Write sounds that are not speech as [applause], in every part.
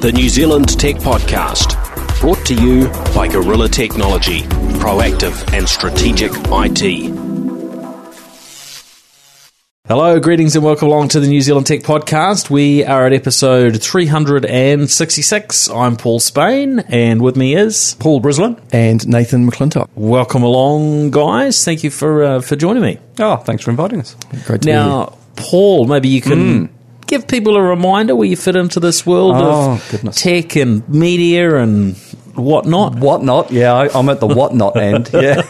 the New Zealand Tech Podcast, brought to you by Gorilla Technology, proactive and strategic IT. Hello, greetings, and welcome along to the New Zealand Tech Podcast. We are at episode 366. I'm Paul Spain, and with me is Paul Brislin and Nathan McClintock. Welcome along, guys. Thank you for uh, for joining me. Oh, thanks for inviting us. Great to now, Paul, maybe you can mm. Give people a reminder where you fit into this world oh, of goodness. tech and media and whatnot. Whatnot, yeah. I, am at the whatnot [laughs] end. Yeah,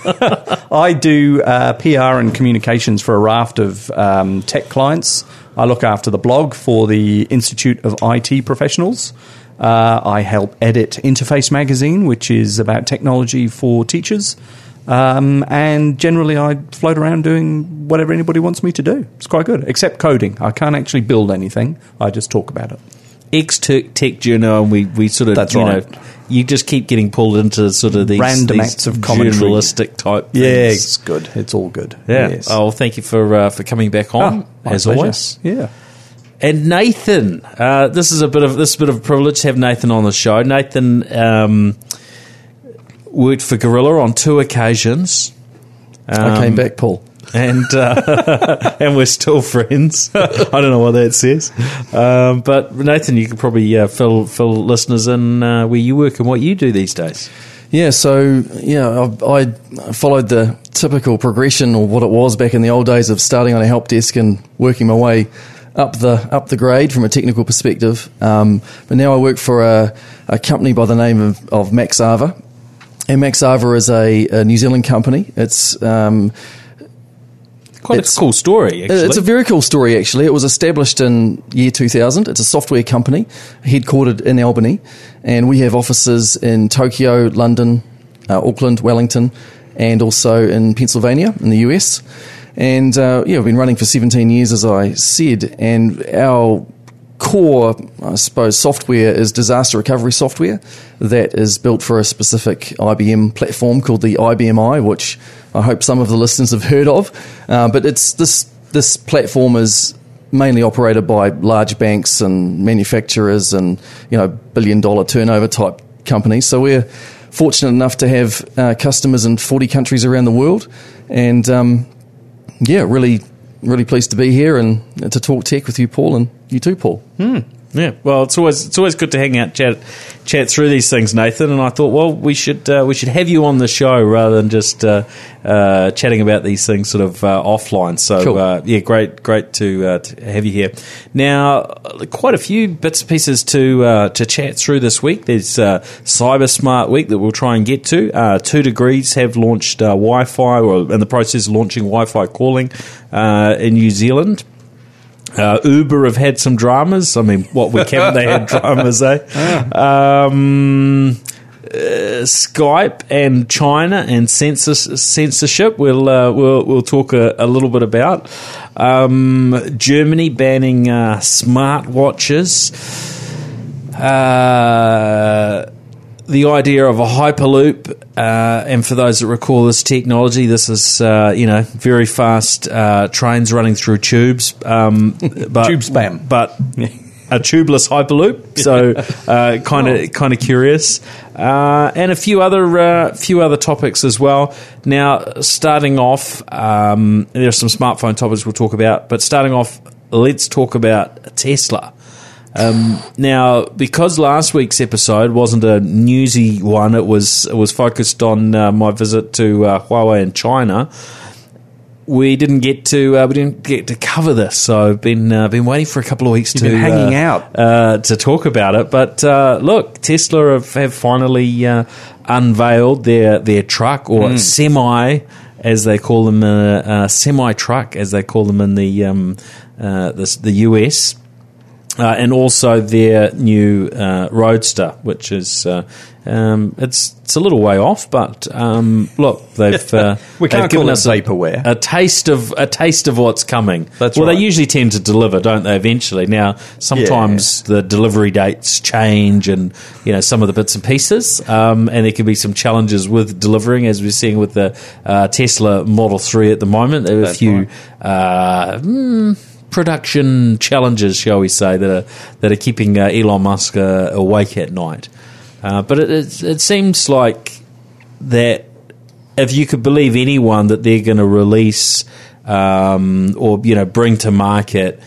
[laughs] I do uh, PR and communications for a raft of um, tech clients. I look after the blog for the Institute of IT Professionals. Uh, I help edit Interface Magazine, which is about technology for teachers. Um, and generally, I float around doing whatever anybody wants me to do. It's quite good, except coding. I can't actually build anything. I just talk about it. Ex tech journal, and we, we sort of That's you right. know you just keep getting pulled into sort of these random these acts of journalistic type. Things. Yeah, it's good. It's all good. Yeah. Yes. Oh, well, thank you for uh, for coming back on oh, as pleasure. always. Yeah. And Nathan, uh, this is a bit of this is a bit of a privilege to have Nathan on the show. Nathan um, worked for Gorilla on two occasions. Um, I came back, Paul and uh, [laughs] and we're still friends. [laughs] I don't know what that says, um, but Nathan, you could probably uh, fill fill listeners in uh, where you work and what you do these days. Yeah, so yeah, I, I, followed the typical progression or what it was back in the old days of starting on a help desk and working my way up the up the grade from a technical perspective. Um, but now I work for a, a company by the name of, of Maxava, Maxava is a, a New Zealand company. It's um, Quite it's, a cool story, actually. It's a very cool story, actually. It was established in year 2000. It's a software company headquartered in Albany, and we have offices in Tokyo, London, uh, Auckland, Wellington, and also in Pennsylvania in the US. And uh, yeah, we've been running for 17 years, as I said, and our core, I suppose, software is disaster recovery software that is built for a specific IBM platform called the IBMi, which I hope some of the listeners have heard of. Uh, but it's this this platform is mainly operated by large banks and manufacturers and you know billion dollar turnover type companies. So we're fortunate enough to have uh, customers in 40 countries around the world, and um, yeah, really really pleased to be here and to talk tech with you, Paul, and you too, Paul. Hmm. Yeah, well, it's always it's always good to hang out, chat chat through these things, Nathan. And I thought, well, we should uh, we should have you on the show rather than just uh, uh, chatting about these things sort of uh, offline. So cool. Uh, yeah, great great to, uh, to, have you here. Now, quite a few bits and pieces to to chat through this week. There's Cyber Smart Week that we'll try and get to. 2degrees have launched Wi-Fi, or in the process of launching Wi-Fi calling in New Zealand. Uh, Uber have had some dramas. I mean, what week haven't they had dramas, eh? [laughs] Um, uh, Skype and China and census, censorship. We'll uh, we'll we'll talk a, a little bit about um, Germany banning uh, smartwatches. Uh, the idea of a hyperloop, uh, and for those that recall this technology, this is uh, you know very fast uh, trains running through tubes, um, [laughs] but, tube spam, but a tubeless hyperloop. So kind of kind of curious, uh, and a few other uh, few other topics as well. Now, starting off, um, there are some smartphone topics we'll talk about, but starting off, let's talk about Tesla. Um, now, because last week's episode wasn't a newsy one, it was it was focused on uh, my visit to uh, Huawei in China. We didn't get to uh, we didn't get to cover this, so I've been uh, been waiting for a couple of weeks You've to hanging uh, out uh, to talk about it. But look, Tesla have, have finally unveiled their their truck or mm. semi as they call them, uh, semi truck, as they call them in the um, uh, the, the, US uh, and also their new uh, Roadster, which is uh, um, it's it's a little way off, but um, look, they've [laughs] uh, we can't they've given call us vaporware. A, a, taste of a taste of what's coming. That's well, right. they usually tend to deliver, don't they? Eventually, now sometimes yeah. the delivery dates change, and you know some of the bits and pieces, um, and there can be some challenges with delivering, as we're seeing with the uh, Tesla Model Three at the moment. There are a few. Right. Uh, mm, production challenges, shall we say, that are that are keeping uh, Elon Musk uh, awake at night. Uh, but it, it, it seems like that if you could believe anyone that they're going to release um, or you know bring to market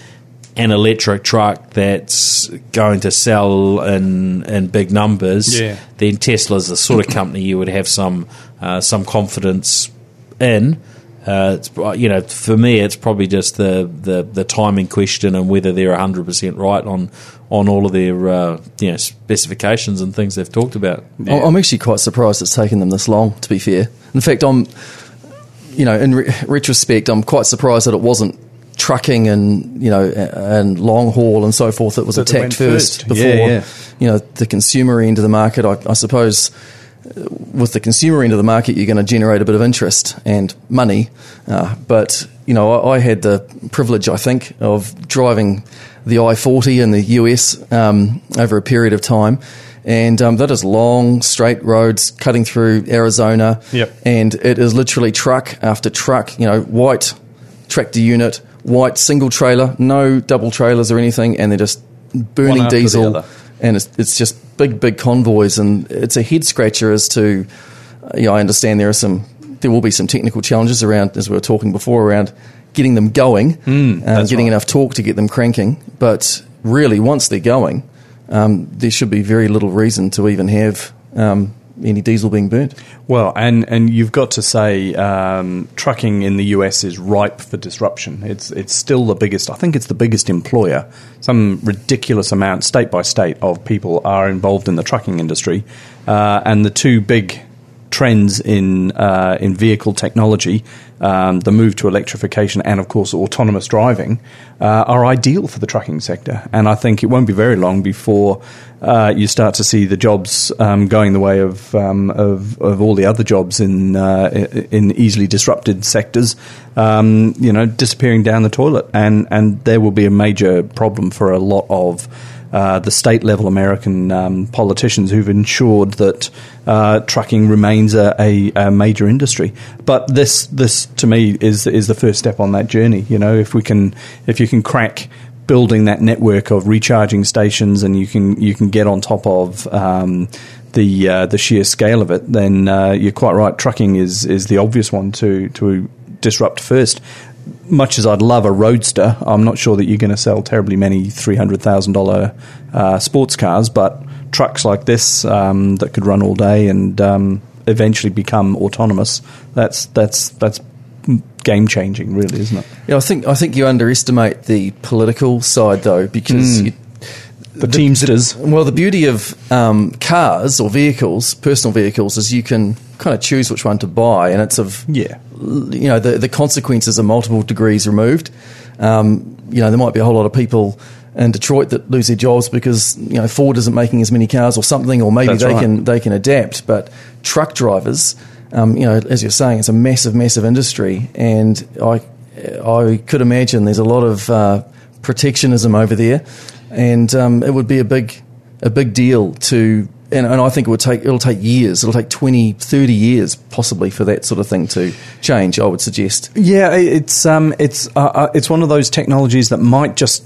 an electric truck that's going to sell in in big numbers, Yeah. then Tesla's the sort of company you would have some uh, some confidence in. Uh, it's, you know, for me, it's probably just the, the, the timing question and whether they're hundred percent right on on all of their uh, you know specifications and things they've talked about. I- I'm actually quite surprised it's taken them this long. To be fair, in fact, I'm, you know, in re- retrospect, I'm quite surprised that it wasn't trucking and you know and long haul and so forth that was That they attacked first first. before Yeah, yeah. you know the consumer end of the market. I, I suppose with the consumer end of the market, you're going to generate a bit of interest and money. Uh, but you know, I, I had the privilege, I think, of driving the I-40 in the US um, over a period of time. And um, that is long, straight roads cutting through Arizona. Yep. And it is literally truck after truck, you know, white tractor unit, white single trailer, no double trailers or anything, and they're just burning diesel and it's, it's just big, big convoys, and it's a head scratcher as to, you know, I understand there are some, there will be some technical challenges around, as we were talking before, around getting them going, uh, getting enough torque to get them cranking. But really, once they're going, um, there should be very little reason to even have um, any diesel being burnt. Well, and, and you've got to say um, trucking in the US is ripe for disruption. It's it's still the biggest. I think it's the biggest employer. Some ridiculous amount, state by state, of people are involved in the trucking industry, uh, and the two big trends in uh, in vehicle technology, um, the move to electrification, and of course autonomous driving, uh, are ideal for the trucking sector. And I think it won't be very long before uh, you start to see the jobs um, going the way of, um, of of all the other jobs in uh, in easily disrupted sectors, um, you know, disappearing down the toilet, and and there will be a major problem for a lot of uh, the state level American um, politicians who've ensured that uh, trucking remains a, a, a major industry. But this this to me is is the first step on that journey. You know, if we can if you can crack building that network of recharging stations and you can you can get on top of um, the uh, the sheer scale of it, then uh, you're quite right. Trucking is is the obvious one to to disrupt first much as I'd love a roadster, I'm not sure that you're going to sell terribly many three hundred thousand dollar uh, sports cars, but trucks like this um, that could run all day and um, eventually become autonomous. That's that's that's game changing, really, isn't it? Yeah, I think I think you underestimate the political side though, because you, The, Teamsters. Well, the beauty of um, cars or vehicles, personal vehicles, is you can kind of choose which one to buy, and it's of Yeah. you know the the consequences are multiple degrees removed. Um, you know, there might be a whole lot of people in Detroit that lose their jobs because you know Ford isn't making as many cars or something, or maybe That's they right. can they can adapt. But truck drivers, um, you know, as you're saying, it's a massive, massive industry, and I I could imagine there's a lot of uh, protectionism over there, and um, it would be a big a big deal to. And, and I think it would take it'll take years. It'll take 20, 30 years possibly for that sort of thing to change. I would suggest. Yeah, it's um, it's uh, uh, it's one of those technologies that might just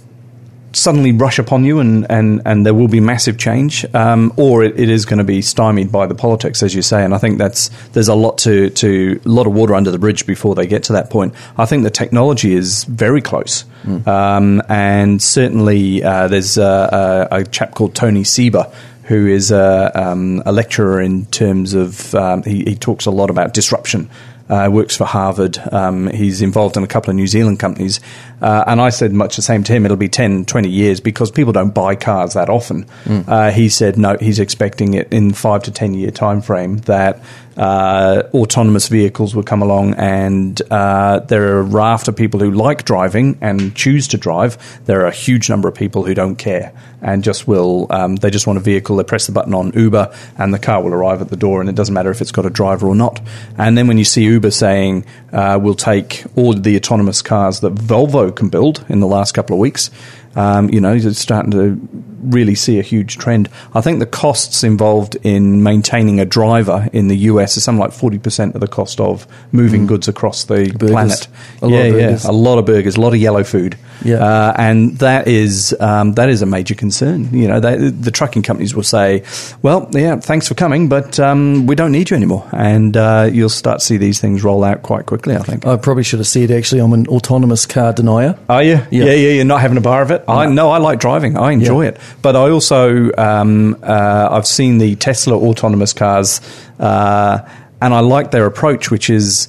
suddenly rush upon you, and, and, and there will be massive change, um, or it, it is going to be stymied by the politics, as you say. And I think that's there's a lot to to a lot of water under the bridge before they get to that point. I think the technology is very close, um, and certainly uh, there's a, a, a chap called Tony Seba who is a, um, a lecturer in terms of um, he, he talks a lot about disruption. Uh, works for Harvard. Um, he's involved in a couple of New Zealand companies. Uh, and I said much the same to him. It'll be 10, 20 years because people don't buy cars that often. Uh, he said no, he's expecting it in five to 10 year time frame that uh, autonomous vehicles will come along and uh, there are a raft of people who like driving and choose to drive. There are a huge number of people who don't care and just will, um, they just want a vehicle. They press the button on Uber and the car will arrive at the door and it doesn't matter if it's got a driver or not. And then when you see Uber saying, uh, we'll take all the autonomous cars that Volvo can build in the last couple of weeks, um, you know, it's starting to really see a huge trend. I think the costs involved in maintaining a driver in the US is something like forty percent of the cost of moving goods across the Burgers. planet. A lot yeah, of burgers. yeah, a lot of burgers, a lot of yellow food. Yeah. uh, and that is um, that is a major concern. You know, they, the trucking companies will say, "Well, yeah, thanks for coming, but um, we don't need you anymore," and uh, you'll start to see these things roll out quite quickly. I think. I probably should have said actually I'm an autonomous car denier. Are you? Yeah. Yeah, yeah. You're not having a bar of it. I no, I like driving. I enjoy Yeah. it, but I also um, uh, I've seen the Tesla autonomous cars, uh, and I like their approach, which is,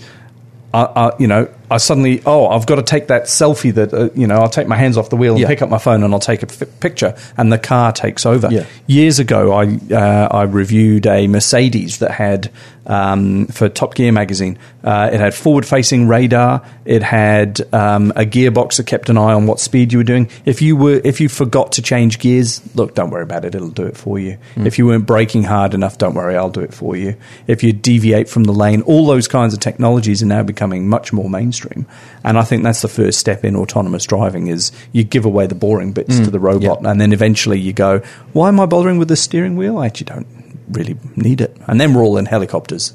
I, I, you know, I suddenly oh I've got to take that selfie that uh, you know I'll take my hands off the wheel and Yeah. pick up my phone and I'll take a f- picture, and the car takes over. Yeah. Years ago, I uh, I reviewed a Mercedes that had um, for Top Gear magazine. Uh, it had forward-facing radar. It had um, a gearbox that kept an eye on what speed you were doing. If you were if you forgot to change gears, look, don't worry about it. It'll do it for you. If you weren't braking hard enough, don't worry, I'll do it for you. If you deviate from the lane, all those kinds of technologies are now becoming much more mainstream. And I think that's the first step in autonomous driving is you give away the boring bits to mm. the robot, and then eventually you go, why am I bothering with the steering wheel? I actually don't really need it. And then we're all in helicopters,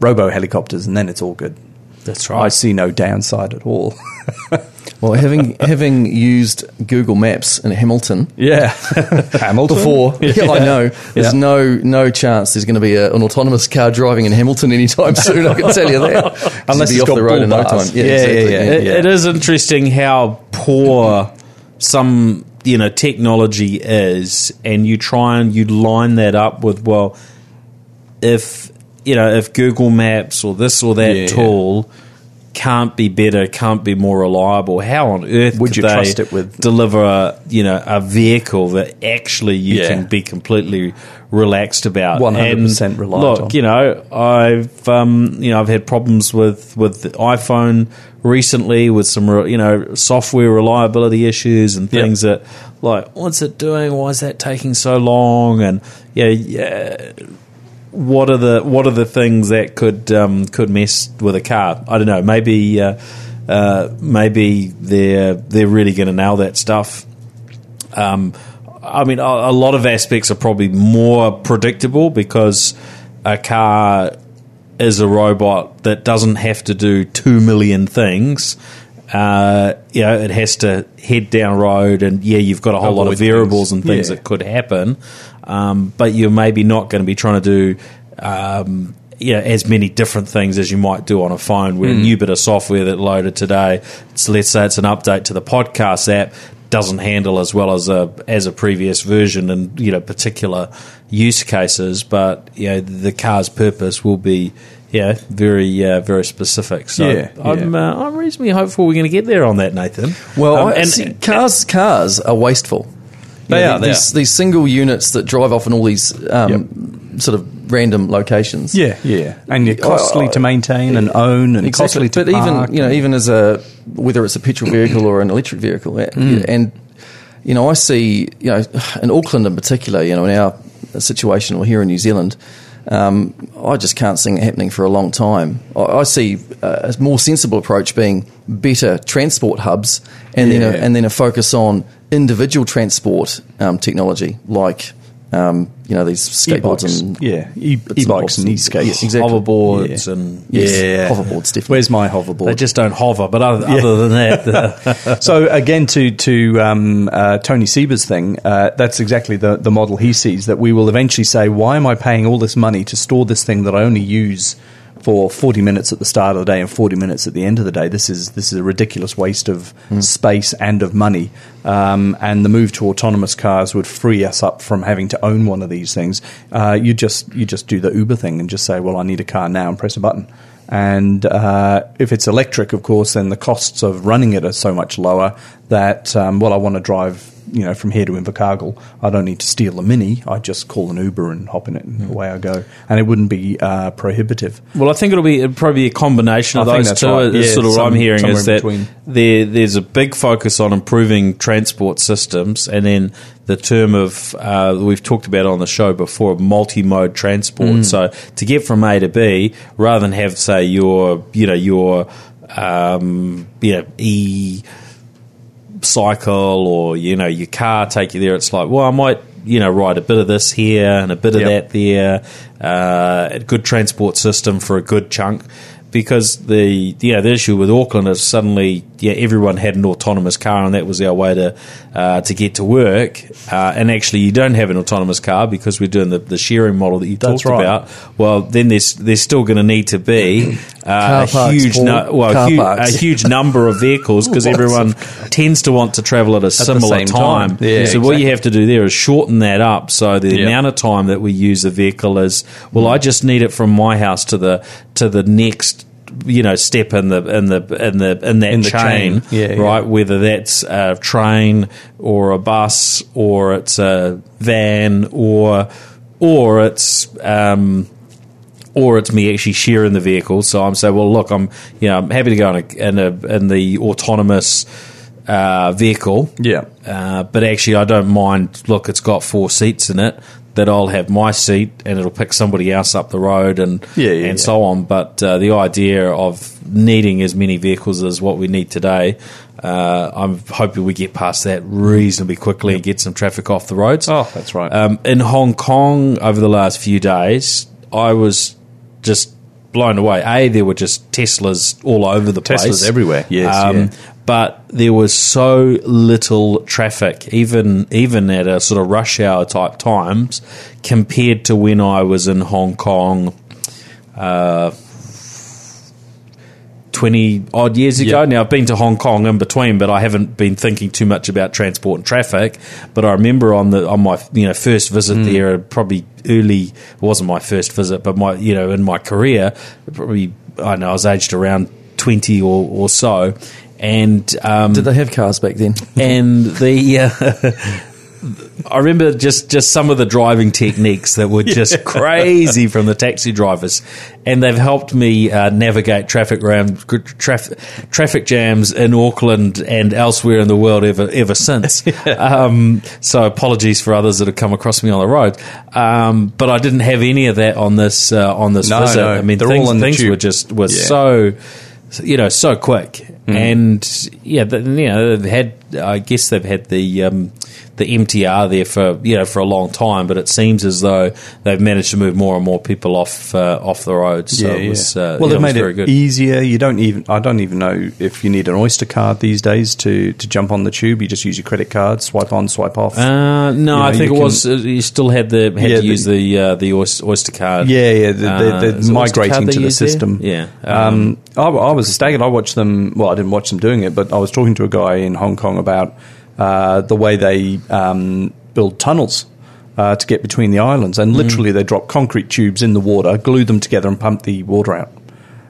robo helicopters, and then it's all good. That's right. I see no downside at all. [laughs] Well, having having used Google Maps in Hamilton yeah, [laughs] Hamilton before, [laughs] yeah, I know there's Yeah. no no chance there's going to be a, an autonomous car driving in Hamilton anytime soon. I can tell you that. Unless It'll it's be off got the road in no time. Yeah, Yeah, exactly. yeah, yeah. It, it is interesting how poor some you know technology is, and you try and you line that up with well, if you know if Google Maps or this or that Yeah. tool can't be better, can't be more reliable, how on earth Would you trust it with- deliver a you know a vehicle that actually you Yeah. can be completely relaxed about 100% And reliant look, on. you know, I've um, you know I've had problems with with the iPhone recently with some re- you know software reliability issues and Yep. things that like what's it doing? Why is that taking so long? And yeah, yeah. What are the what are the things that could um, could mess with a car? I don't know. Maybe uh, uh, maybe they're they're really going to nail that stuff. Um, I mean, a, a lot of aspects are probably more predictable because a car is a robot that doesn't have to do two million things. Uh, you know, it has to head down road, and yeah, you've got a whole lot of variables things. and things Yeah. that could happen. Um, but you're maybe not going to be trying to do. Um, you know, as many different things as you might do on a phone with a new bit of software that loaded today. So let's say it's an update to the podcast app doesn't handle as well as a as a previous version and you know particular use cases, but you know the car's purpose will be yeah very uh, very specific. So Yeah, I'm yeah. Uh, I'm reasonably hopeful we're going to get there on that, Nathan. Well, Um, I, and see, cars cars are wasteful. You They know, are, they These, are. these single units that drive off in all these um, sort of random locations. yeah, yeah. And you're costly to maintain and own, and exactly. costly to But park even you know, even as a whether it's a petrol vehicle or an electric vehicle, uh, Mm. and you know, I see you know in Auckland in particular, you know, in our situation or here in New Zealand. Um, I just can't see it happening for a long time. I, I see uh, a more sensible approach being better transport hubs, and then a, and then a focus on individual transport um, technology, like um, you know these skateboards E-bikes. and yeah, e- bits and e-bikes and and- e-skates. yeah, exactly. hoverboards Yeah. and Yes, Yeah. hoverboards definitely. Where's my hoverboard? they just don't hover. But other, other than that, uh, [laughs] so again, to to um, uh, Tony Seba's thing, uh, that's exactly the the model he sees. That we will eventually say, why am I paying all this money to store this thing that I only use for forty minutes at the start of the day and forty minutes at the end of the day? This is this is a ridiculous waste of space and of money. Um, and the move to autonomous cars would free us up from having to own one of these things. Uh, you just you just do the Uber thing and just say, well, I need a car now, and press a button. And uh, if it's electric, of course, then the costs of running it are so much lower that, um, well, I want to drive, you know, from here to Invercargill. I don't need to steal a Mini. I just call an Uber and hop in it, and away I go. And it wouldn't be uh, prohibitive. Well, I think it'll be it'll probably be a combination of I those two. right. Yeah, sort of what I'm hearing is that there there's a big focus on improving transport systems, and then the term of uh, we've talked about on the show before, multi-mode transport. Mm. So to get from A to B, rather than have say your you know your um, you know e cycle or you know your car take you there. It's like, well, I might you know ride a bit of this here and a bit of that there. Uh, a good transport system for a good chunk. Because the yeah the issue with Auckland is suddenly yeah everyone had an autonomous car and that was our way to uh, to get to work uh, and actually you don't have an autonomous car because we're doing the, the sharing model that you That's talked right. about well then there's there's still going to need to be uh, a parks, huge no, well a, hu- a huge number of vehicles because [laughs] everyone tends to want to travel at a similar same time. Yeah, so what you have to do there is shorten that up so the amount of time that we use a vehicle is well I just need it from my house to the to the next you know step in the in the in the in that In the chain, chain. Yeah, right? Yeah. whether that's a train or a bus or it's a van or or it's um, or it's me actually sharing the vehicle. So I'm saying, well, look, I'm you know I'm happy to go in a, in, a, in the autonomous uh, vehicle. Yeah. Uh, but actually, I don't mind. Look, it's got four seats in it. That I'll have my seat and it'll pick somebody else up the road and Yeah, yeah, and yeah. so on. But uh, the idea of needing as many vehicles as what we need today, uh, I'm hoping we get past that reasonably quickly and get some traffic off the roads. Oh, that's right. Um, in Hong Kong over the last few days, I was just blown away. A, there were just Teslas all over the place. Teslas everywhere, yes, Um, yeah. But there was so little traffic, even even at a sort of rush hour type times, compared to when I was in Hong Kong. Uh, 20 odd years ago. Yep. Now, I've been to Hong Kong in between, but I haven't been thinking too much about transport and traffic. But I remember on the on my you know first visit Hmm. there, probably early, it wasn't my first visit, but my you know in my career, probably I don't know I was aged around 20 or, or so. And um, Did they have cars back then? and the [laughs] uh, I remember just just some of the driving techniques that were just [laughs] crazy from the taxi drivers, and they've helped me uh, navigate traffic around traffic traffic jams in Auckland and elsewhere in the world ever ever since. [laughs] um, so apologies for others that have come across me on the road, um, but I didn't have any of that on this uh, on this No, visit. no, I mean, they're things, things were just were Yeah. so you know so quick Mm-hmm. and yeah you know they've had I guess they've had the um, the MTR there for you know for a long time but it seems as though they've managed to move more and more people off uh, off the road so it was uh, well, yeah, they've it made it good easier. You don't even. I don't even know if you need an Oyster card these days to, to jump on the tube. You just use your credit card, swipe on, swipe off. uh, no, You I think it was. Uh, you still had the had Yeah, to the- use the uh, the Oyster, Oyster card. yeah, yeah, they're, Uh, they're, they're is it Oyster card migrating they to the use there? system. Yeah. Um, I, I was staggered. I watched them. Well, I didn't watch them doing it, but I was talking to a guy in Hong Kong about uh, the way they um, build tunnels. Uh, to get between the islands, and literally they drop concrete tubes in the water, glue them together, and pump the water out.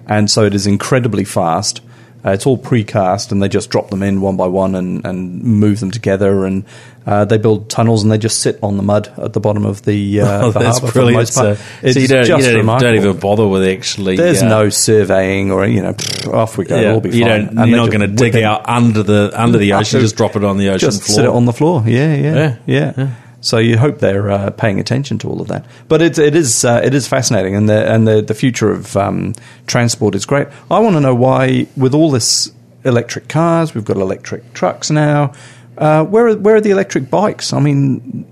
And so it is incredibly fast. Uh, it's all precast, and they just drop them in one by one and, and move them together. And uh, they build tunnels, and they just sit on the mud at the bottom of the, uh, [laughs] Oh, the that's harbour for the brilliant. So, It's so you don't, you don't, even, don't even bother with actually. There's uh, no surveying or you know pfft, off we go. Yeah, It'll be you fine. don't. And you're not going to dig it. out under the under the ocean. Just drop it on the ocean Just floor. sit it on the floor. Yeah, yeah, Yeah. yeah. So you hope they're uh, paying attention to all of that. But it, it is uh, it is fascinating, and the and the, the future of um, transport is great. I want to know why, with all this electric cars, we've got electric trucks now. Uh, where are, where are the electric bikes? I mean,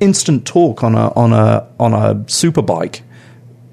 instant torque on a on a on a super bike.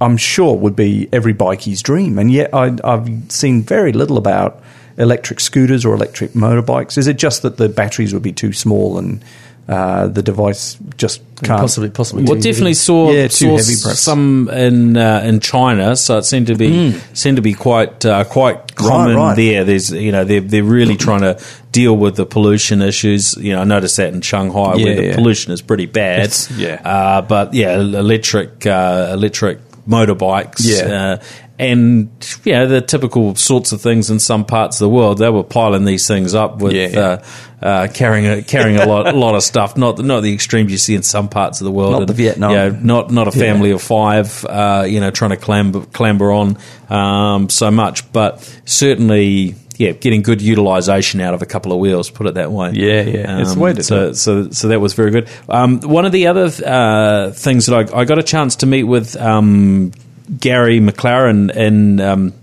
I'm sure would be every bikie's dream, and yet I, I've seen very little about electric scooters or electric motorbikes. Is it just that the batteries would be too small and uh, the device just can't? Possibly, possibly. Well, too definitely heavy. saw, Yeah, too saw heavy, some in uh, in China, so it seemed to be seemed to be quite uh, quite common right. there. There's you know they're they're really trying to deal with the pollution issues. You know, I noticed that in Shanghai Yeah, where the yeah. pollution is pretty bad. It's- yeah. uh, but yeah, electric uh, electric motorbikes. Yeah. Uh, and yeah, the typical sorts of things in some parts of the world. They were piling these things up with Yeah, yeah. Uh, uh, carrying a, carrying a lot a [laughs] lot of stuff. Not the- not the extremes you see in some parts of the world. Not And, the Vietnam. Yeah, not not a family of five. Uh, you know, trying to clamber clamber on um, so much, but certainly. Yeah, getting good utilization out of a couple of wheels. Put it that way. Um, Yeah, yeah. It's the way to so, so, so that was very good. Um, one of the other uh, things that I, I got a chance to meet with um, Gary McLaren in um,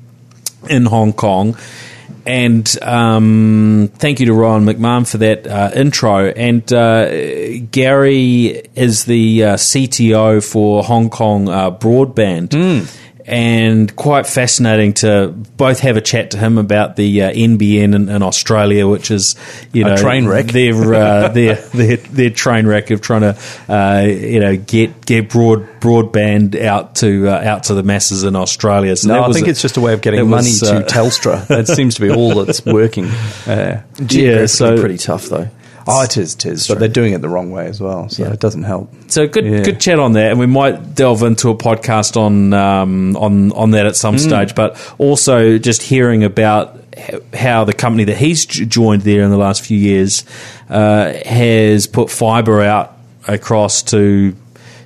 in Hong Kong, and um, thank you to Ryan McMahon for that uh, intro. And uh, Gary is the uh, CTO for Hong Kong uh, Broadband. And quite fascinating to both have a chat to him about the uh, NBN in, in Australia, which is you A know train wreck. Their, uh, [laughs] their their their train wreck of trying to uh, you know get get broad broadband out to uh, out to the masses in Australia. So No, I think it's just a way of getting money was, to uh, Telstra. That seems to be all that's working. Uh, [laughs] yeah, so pretty tough though. Oh, it is, it is. But they're doing it the wrong way as well, so Yeah. it doesn't help. So good, Yeah. good chat on that, and we might delve into a podcast on um, on on that at some stage. But also just hearing about how the company that he's joined there in the last few years uh, has put fibre out across to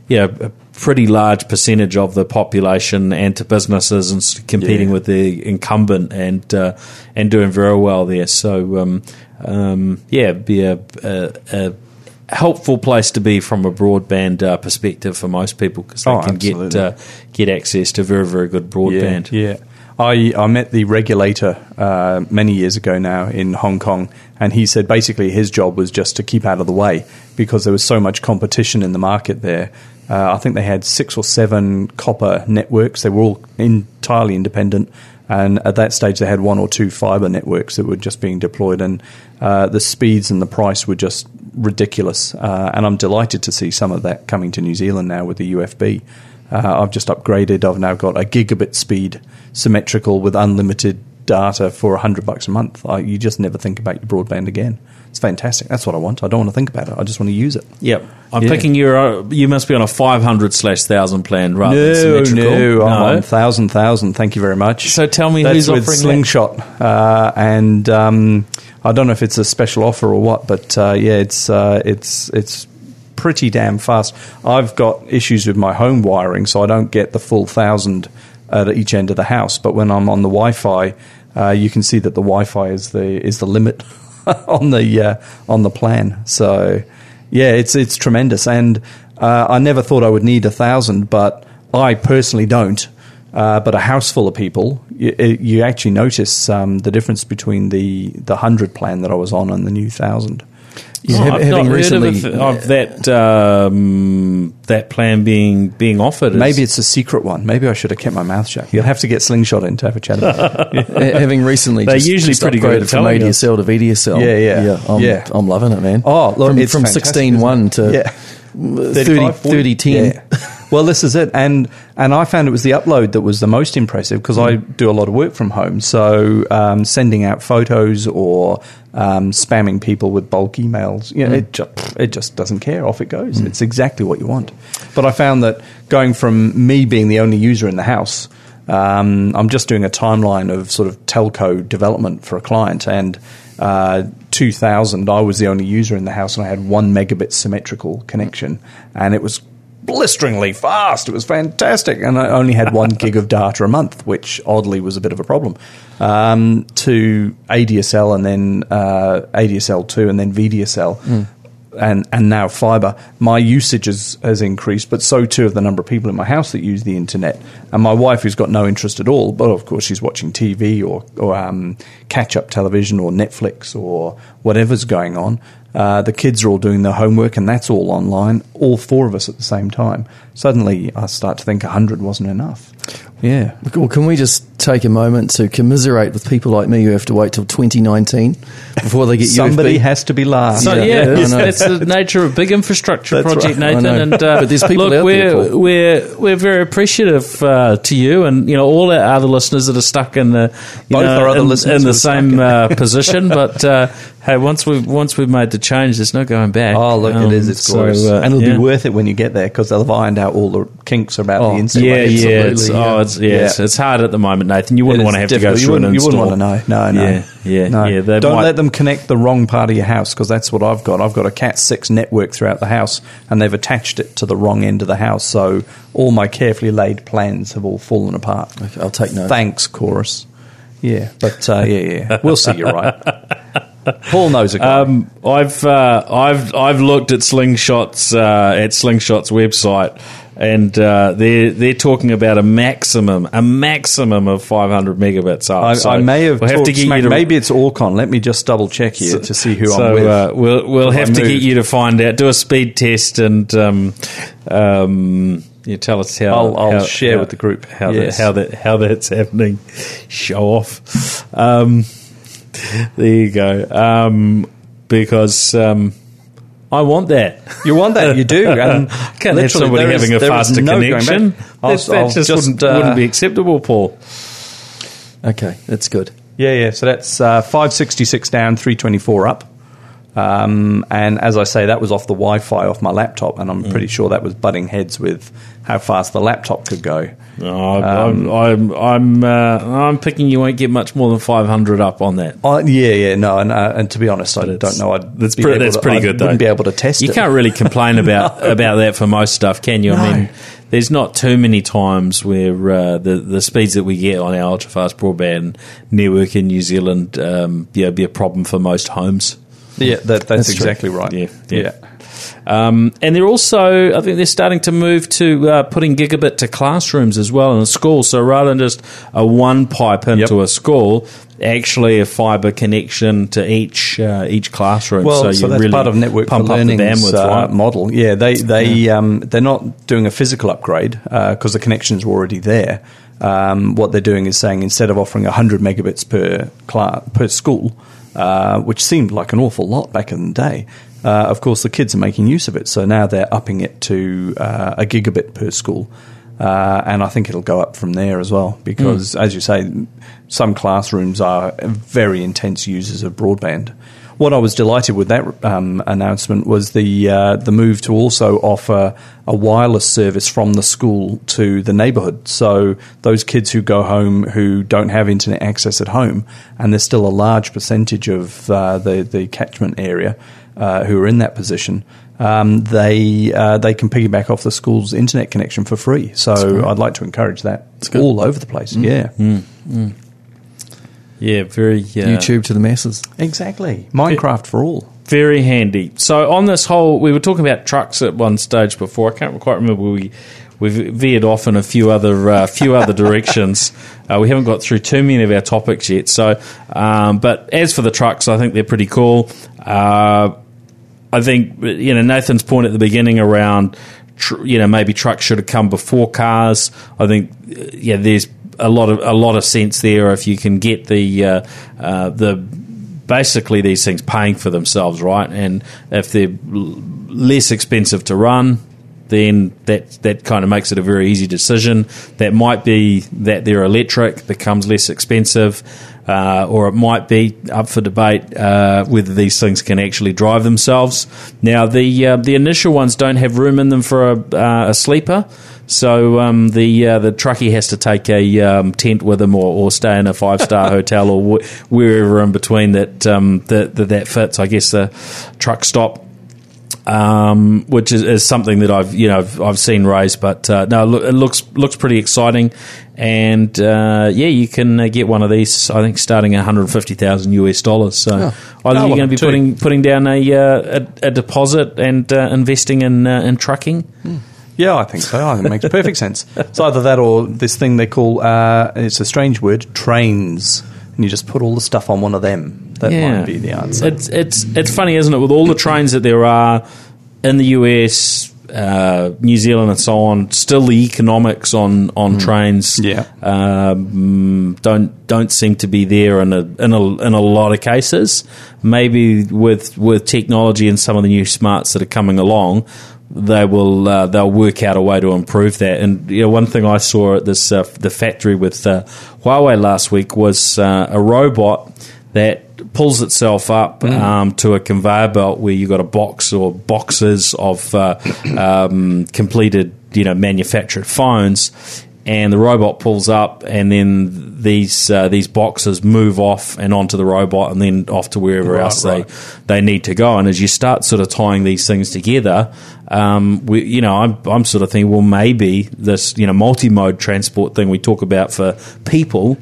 you know a pretty large percentage of the population and to businesses and competing Yeah. with the incumbent and uh, and doing very well there. So um, um, yeah, be a, a, a helpful place to be from a broadband uh, perspective for most people because they Oh, can get uh, get access to very very good broadband. Yeah, yeah. I, I met the regulator uh, many years ago now in Hong Kong, and he said basically his job was just to keep out of the way because there was so much competition in the market there. Uh, I think they had six or seven copper networks. They were all entirely independent, and at that stage they had one or two fiber networks that were just being deployed, and uh, the speeds and the price were just ridiculous. Uh, and I'm delighted to see some of that coming to New Zealand now with the UFB. Uh, I've just upgraded. I've now got a gigabit speed symmetrical with unlimited data for hundred bucks a month. I, you just never think about your broadband again. It's fantastic. That's what I want. I don't want to think about it. I just want to use it. Yep. I'm Yeah. thinking you're uh, you must be on a 500 slash thousand plan rather than No, symmetrical. no, I'm on thousand thousand. Thank you very much. So tell me That's who's with offering? Slingshot, uh, and um, I don't know if it's a special offer or what, but uh, yeah, it's uh, it's it's pretty damn fast. I've got issues with my home wiring, so I don't get the full thousand at each end of the house. But when I'm on the Wi-Fi, uh, you can see that the Wi-Fi is the is the limit [laughs] on the uh, on the plan. So yeah, it's it's tremendous, and uh, I never thought I would need a thousand, but I personally don't. Uh, but a house full of people, you, you actually notice um, the difference between the the hundred plan that I was on and the new thousand. Yeah, Oh, I've having not heard recently, of, a- of that um, that plan being being offered. Maybe it's a secret one. Maybe I should have kept my mouth shut. You'll have to get Slingshot in to have a chat about it. [laughs] having recently, They're usually pretty good from. ADSL to VDSL. Yeah, yeah. yeah. I'm, Yeah. I'm loving it, man. Oh, look, from, it's from sixteen one to Yeah. 30, 35, 40. 30 10. Yeah. [laughs] Well, this is it, and and I found it was the upload that was the most impressive because I do a lot of work from home. So um, sending out photos or um, spamming people with bulk emails, you know, it just it just doesn't care. Off it goes. It's exactly what you want. But I found that going from me being the only user in the house. Um, I'm just doing a timeline of sort of telco development for a client, and uh, 2000, I was the only user in the house, and I had one megabit symmetrical connection, and it was blisteringly fast. It was fantastic, and I only had one gig of data a month, which oddly was a bit of a problem. Um, to ADSL, and then uh, ADSL two, and then VDSL. And, and now fiber, my usage has, has increased, but so too have the number of people in my house that use the internet. And my wife, who's got no interest at all, but of course she's watching TV or, or um, catch up television or Netflix or whatever's going on. Uh, the kids are all doing their homework, and that's all online. All four of us at the same time. Suddenly, I start to think hundred wasn't enough. Yeah, Well, can we just take a moment to commiserate with people like me who have to wait till 2019 before they get somebody UFB? has to be last. So Yeah, yeah, yeah, that's, I know. that's the nature of big infrastructure That's project, right. Nathan. And uh, But there's people look, out we're Paul. we're we're very appreciative uh, to you, and you know all our other listeners that are stuck in the you Both know, our other in, listeners in the same in- uh, position. But uh, hey, once we have once we've made the change, there's no going back. Oh, look, Um, it is. It's so, glorious. uh, and it'll yeah. be worth it when you get there because they'll have ironed out all the kinks about Oh, the install. Yeah, yeah, it's, yeah. oh, it's, yeah, Yeah. It's, it's hard at the moment, Nathan. You wouldn't It want to have to go through you an wouldn't, you wouldn't want to know. No, no. Yeah, yeah, no. yeah, they Don't might- let them connect the wrong part of your house because that's what I've got. I've got a Cat 6 network throughout the house and they've attached it to the wrong end of the house. So all my carefully laid plans have all fallen apart. Okay, I'll take note. Thanks, Chorus. Yeah, but uh, yeah, yeah. We'll see You're right. [laughs] Paul knows a guy. Um, I've uh, I've I've looked at Slingshot's uh, at Slingshot's website and uh, they're they're talking about a maximum a maximum of 500 megabits up. I, So I may have we'll have to get smack- you to maybe it's Orcon. Let me just double check here to see who so, I'm with. Uh, we'll we'll If I have to get you to find out. Do a speed test and um, um, you tell us how. I'll- I'll how- share how- with the group. how Yes. that how that how that's happening. Show off. Um, there you go. Um, because um, I want that. You want that, you do. [laughs] And Can't have somebody there is- having a faster no connection. I'll- That, that I'll just, wouldn't, uh, wouldn't be acceptable, Paul. Okay, that's good. Yeah, yeah. So that's uh, 566 down, 324 up. Um, and as I say, that was off the Wi Fi off my laptop, and I'm Mm. pretty sure that was butting heads with how fast the laptop could go. No, Um, I'm I'm I'm, uh, I'm picking you won't get much more than 500 up on that. Yeah, yeah, no, and, uh, and to be honest, I don't know. I'd That's, be pre- able that's to- pretty I good, though. Wouldn't be able to test it. You it. can't really complain [laughs] about about that for most stuff, can you? I mean, there's not too many times where uh, the the speeds that we get on our ultra fast broadband network in New Zealand um, yeah, be a problem for most homes. Yeah, that, that's, That's true. exactly right. Yeah, yeah. yeah. Um, and they're also, I think they're starting to move to uh, putting gigabit to classrooms as well in a school. So rather than just a one pipe into Yep. a school, actually a fibre connection to each uh, each classroom. Well, so, you that's really part of network pump for up the learning's bandwidth, uh, right? model. Yeah, they they Um, they're not doing a physical upgrade because the connections were already there. Um, what they're doing is saying instead of offering 100 megabits per class, per school, uh, which seemed like an awful lot back in the day. Uh, of course, the kids are making use of it, so now they're upping it to uh, a gigabit per school. Uh, and I think it'll go up from there as well because, as you say, some classrooms are very intense users of broadband. What I was delighted with that um, announcement was the uh, the move to also offer a wireless service from the school to the neighbourhood. So those kids who go home who don't have internet access at home, and there's still a large percentage of uh, the the catchment area uh, who are in that position, um, they uh, they can piggyback off the school's internet connection for free. So I'd like to encourage that all over the place. Yeah, Yeah, very uh, YouTube to the masses. exactly. Minecraft for all. Very handy. So on this whole, we were talking about trucks at one stage before. I can't quite remember. We we've veered off in a few other uh, few other directions. [laughs] Uh, we haven't got through too many of our topics yet. So, um, but as for the trucks, I think they're pretty cool. Uh, I think you know Nathan's point at the beginning around tr- you know maybe trucks should have come before cars. I think uh, yeah, there's a lot of a lot of sense there if you can get the uh, uh, the basically these things paying for themselves, right? And if they're less expensive to run, then that that kind of makes it a very easy decision. That might be that they're electric becomes less expensive, uh, or it might be up for debate uh, whether these things can actually drive themselves. Now, the uh, the initial ones don't have room in them for a, uh, a sleeper. So um, the uh, the truckie has to take a um, tent with him, or, or stay in a five star [laughs] hotel, or wh- wherever in between that um, that, that that fits. I guess the truck stop um, which is, is something that I've you know I've, I've seen raised. But uh, no, look, it looks looks pretty exciting, and uh, yeah, you can uh, get one of these. I think starting at one hundred fifty thousand US dollars. So either Oh, you're going to be two. putting putting down a uh, a, a deposit and uh, investing in uh, in trucking. Yeah, I think so. I think it makes perfect sense. It's either that or this thing they call, uh, it's a strange word, trains. And you just put all the stuff on one of them. That might be the answer. It's it's it's funny, isn't it? With all the trains that there are in the US, uh, New Zealand, and so on, still the economics on on trains, Yeah. um, don't don't seem to be there in a in a in a lot of cases. Maybe with with technology and some of the new smarts that are coming along. They will uh, they'll work out a way to improve that. And you know, one thing I saw at this uh, the factory with uh, Huawei last week was uh, a robot that pulls itself up um, to a conveyor belt where you've got a box or boxes of uh, um, completed, you know, manufactured phones, and the robot pulls up, and then these uh, these boxes move off and onto the robot, and then off to wherever Right, else right. they they need to go. And as you start sort of tying these things together, um, we, you know, I'm I'm sort of thinking, well, maybe this you know multi-mode transport thing we talk about for people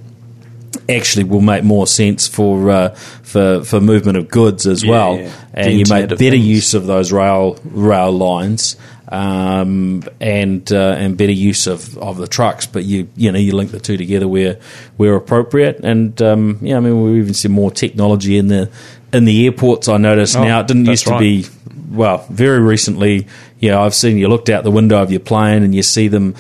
actually will make more sense for uh, for for movement of goods as Yeah, well, yeah. And you make better Things. use of those rail rail lines. Um, and uh, and better use of, of the trucks, but you you know you link the two together where where appropriate, and um, yeah, I mean we even see more technology in the in the airports. I noticed Oh, now it didn't used to right. be well, very recently, you know, I've seen you looked out the window of your plane and you see them,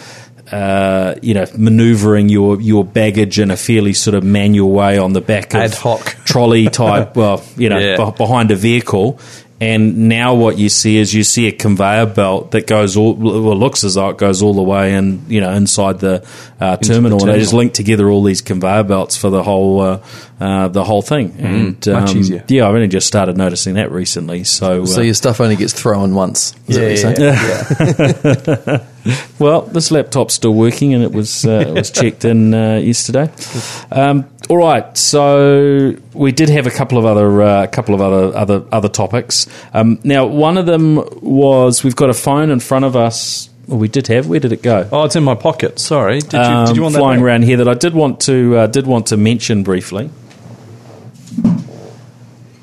uh, you know, manoeuvring your, your baggage in a fairly sort of manual way on the back of Ad hoc. [laughs] trolley type, well, you know, Yeah. beh- behind a vehicle. And now what you see is you see a conveyor belt that goes all, well, looks as though it goes all the way in, you know, inside the uh, terminal. And they just link together all these conveyor belts for the whole, uh, uh, the whole thing. and Mm, much um, easier. Yeah, I've only just started noticing that recently. So, So uh, your stuff only gets thrown once. Is that what you're saying? [laughs] [laughs] Well, this laptop's still working, and it was uh, it was [laughs] checked in uh, yesterday. Um, all right, so we did have a couple of other uh, couple of other other other topics. Um, now, one of them was we've got a phone in front of us. Well, we did have. Where did it go? Oh, it's in my pocket. Sorry. Did you, did you Um, want flying around here that I did want to uh, did want to mention briefly.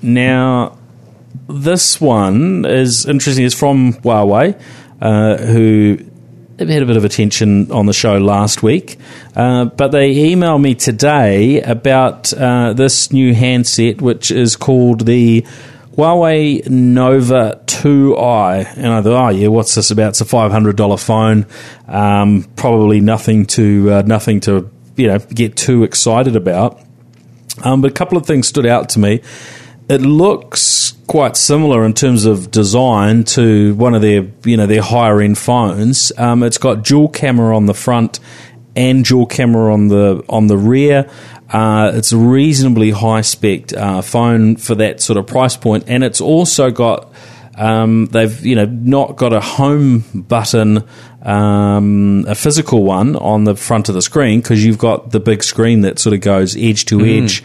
Now, this one is interesting. It's from Huawei, uh, who have had a bit of attention on the show last week, uh, but they emailed me today about uh, this new handset, which is called the Huawei Nova 2i. And I thought, oh yeah, what's this about? It's a five hundred dollar phone. Um, probably nothing to uh, nothing to you know get too excited about. Um, but a couple of things stood out to me. It looks quite similar in terms of design to one of their, you know, their higher end phones. Um, it's got dual camera on the front and dual camera on the on the rear. Uh, it's a reasonably high spec uh, phone for that sort of price point, and it's also got um, they've you know not got a home button, um, a physical one on the front of the screen because you've got the big screen that sort of goes edge to edge.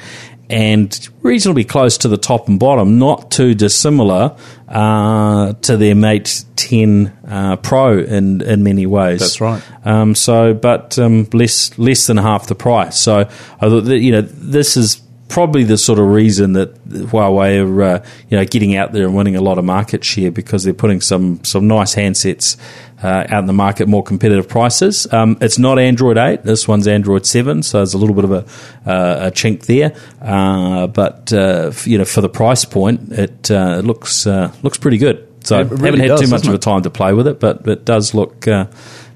And reasonably close to the top and bottom, not too dissimilar uh, to their Mate 10 uh, Pro in in many ways. That's right. Um, so, but um, less less than half the price. So, I thought that you know this is probably the sort of reason that Huawei are uh, you know getting out there and winning a lot of market share because they're putting some some nice handsets uh, out in the market, more competitive prices. Um, it's not Android eight. This one's Android seven, so there's a little bit of a, uh, a chink there. Uh, but uh, f- you know, for the price point, it uh, looks uh, looks pretty good. So, It really haven't had does, too much of a time to play with it, but it does look uh,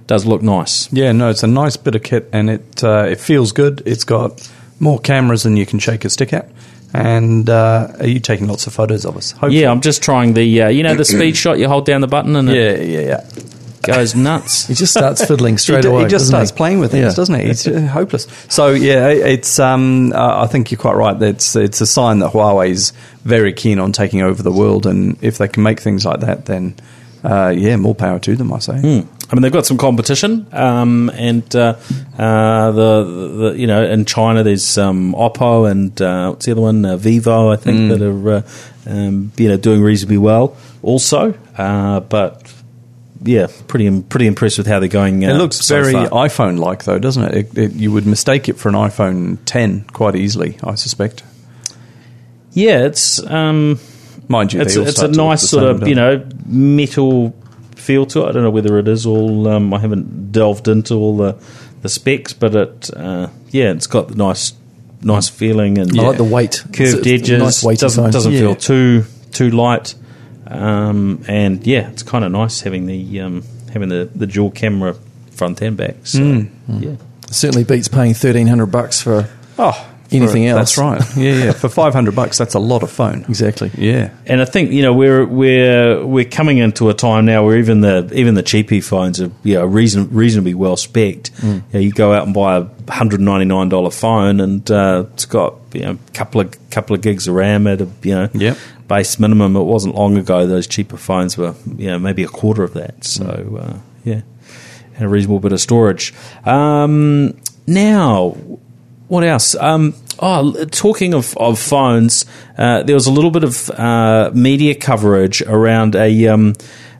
does look nice. Yeah, no, it's a nice bit of kit, and it uh, it feels good. It's got more cameras than you can shake a stick at. And uh, are you taking lots of photos of us? Hopefully. Yeah, I'm just trying the uh, you know the [clears throat] speed shot. You hold down the button and it yeah, yeah, yeah. Goes [laughs] nuts. He just starts fiddling [laughs] straight he, d- away. he just starts playing with things, Yeah. doesn't he? He's uh, [laughs] hopeless. So yeah, it's. Um, uh, I think you're quite right. It's it's a sign that Huawei's very keen on taking over the world, and if they can make things like that, then uh, yeah, more power to them. I say. Hmm. I mean, they've got some competition, um, and uh, uh, the, the you know in China there's um, Oppo and uh, what's the other one, uh, Vivo, I think that are uh, um, you know doing reasonably well also. Uh, but yeah, pretty pretty impressed with how they're going. Uh, It looks so very far. iPhone-like, though, doesn't it? It, it? You would mistake it for an iPhone 10 quite easily, I suspect. yeah. It's um, Mind you, it's they a, all it's a to nice sort same, of you know metal feel to it. I don't know whether it is all. Um, I haven't delved into all the the specs, but it uh, yeah, it's got the nice nice feeling and I like the weight. curved It's a- it's edges. nice weighty doesn't doesn't Yeah. feel too too light. Um, and yeah, it's kind of nice having the um, having the, the dual camera front and back. So Hmm. yeah. Certainly beats paying thirteen hundred bucks for Oh, anything else. That's right. Yeah, yeah. For 500 bucks, that's a lot of phone. exactly. Yeah. And I think you know we're we're we're coming into a time now where even the even the cheapy phones are you know reason, reasonably well spec'd. Hmm. You, know, you go out and buy a hundred ninety nine dollar phone and uh, it's got you know a couple of couple of gigs of RAM at a you know Yep. Base minimum. It wasn't long ago those cheaper phones were you know maybe a quarter of that. So Hmm. uh, yeah, and a reasonable bit of storage. Um, now what else? Um, oh, talking of, of phones, uh, there was a little bit of uh, media coverage around a um,